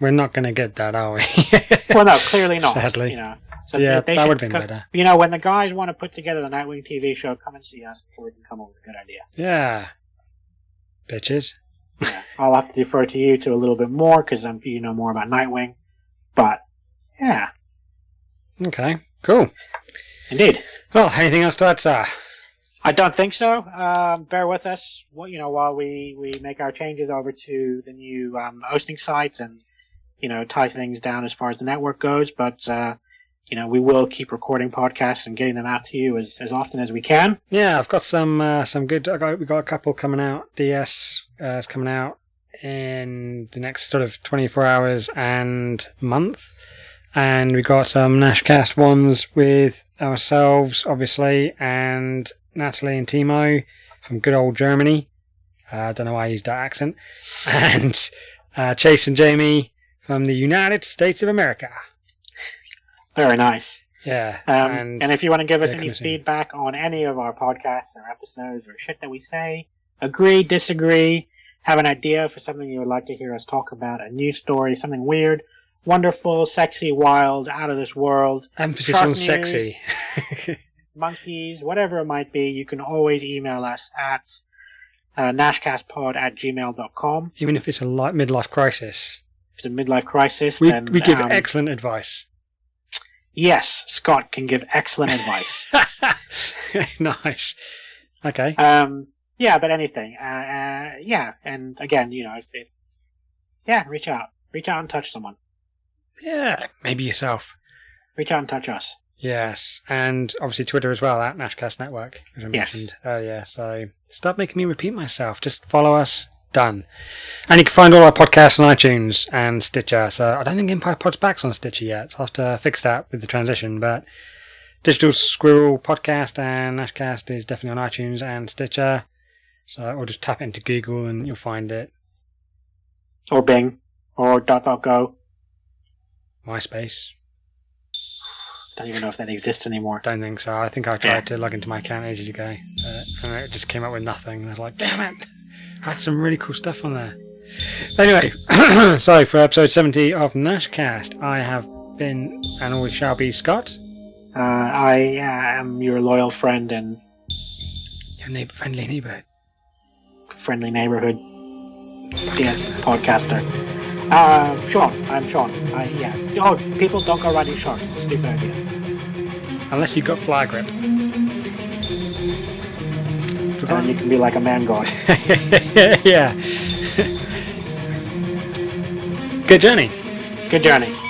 We're not going to get that, are we? Well, no, clearly not. Sadly. you know. So Yeah, they that would've been co- better. You know, when the guys want to put together the Nightwing TV show, come and see us before we can come up with a good idea. yeah. Bitches. Yeah. I'll have to defer to you to a little bit more because you know more about Nightwing. But yeah, Okay. Cool. indeed. Well, anything else to add, sir? I don't think so. Um, bear with us. Well, you know, while we, we make our changes over to the new um, hosting site and you know tie things down as far as the network goes. But uh, you know, we will keep recording podcasts and getting them out to you as, as often as we can. Yeah, I've got some uh, some good. I got, we got a couple coming out. DS uh, is coming out in the next sort of 24 hours and month. And we got some Nashcast ones with ourselves, obviously, and Natalie and Timo from good old Germany. Uh, I don't know why I used that accent. And uh, Chase and Jamie from the United States of America. Very nice. Yeah. Um, and, if you want to give us any feedback on any of our podcasts or episodes or shit that we say, agree, disagree, have an idea for something you would like to hear us talk about, a news story, something weird, wonderful, sexy, wild, out of this world, emphasis on sexy. monkeys, whatever it might be, you can always email us at uh, nashcastpod at gmail.com. Even if it's a li- midlife crisis, If it's a midlife crisis, we, then we give um, excellent advice. yes, Scott can give excellent advice. nice. Okay. Um, yeah, but anything. Uh, uh, yeah, and again, you know, if, if yeah, reach out, reach out and touch someone. Yeah. Maybe yourself. Reach out and touch us. Yes, and obviously Twitter as well at Nashcast Network, as I Yes. mentioned earlier. So stop making me repeat myself. Just follow us. Done. And you can find all our podcasts on iTunes and Stitcher. So I don't think Empire Pod's back's on Stitcher yet. So I'll have to fix that with the transition. But Digital Squirrel Podcast and Nashcast is definitely on iTunes and Stitcher. So or just tap into Google and you'll find it. Or Bing. Or dot dot go. MySpace. Don't even know if that exists anymore. Don't think so. I think I tried Yeah. to log into my account ages ago, uh, and it just came up with nothing. I was like, damn it! I had some really cool stuff on there. Anyway, so for episode 70 of Nashcast, I have been and always shall be Scott, Uh, I uh, am your loyal friend and your neighbor, friendly neighbor. friendly neighborhood yes, podcaster. Uh, Sean. I'm Sean. I, yeah. Oh, people don't go riding sharks. It's a stupid idea. Unless you've got fly grip. And you can be like a man god. yeah. Good journey. Good journey.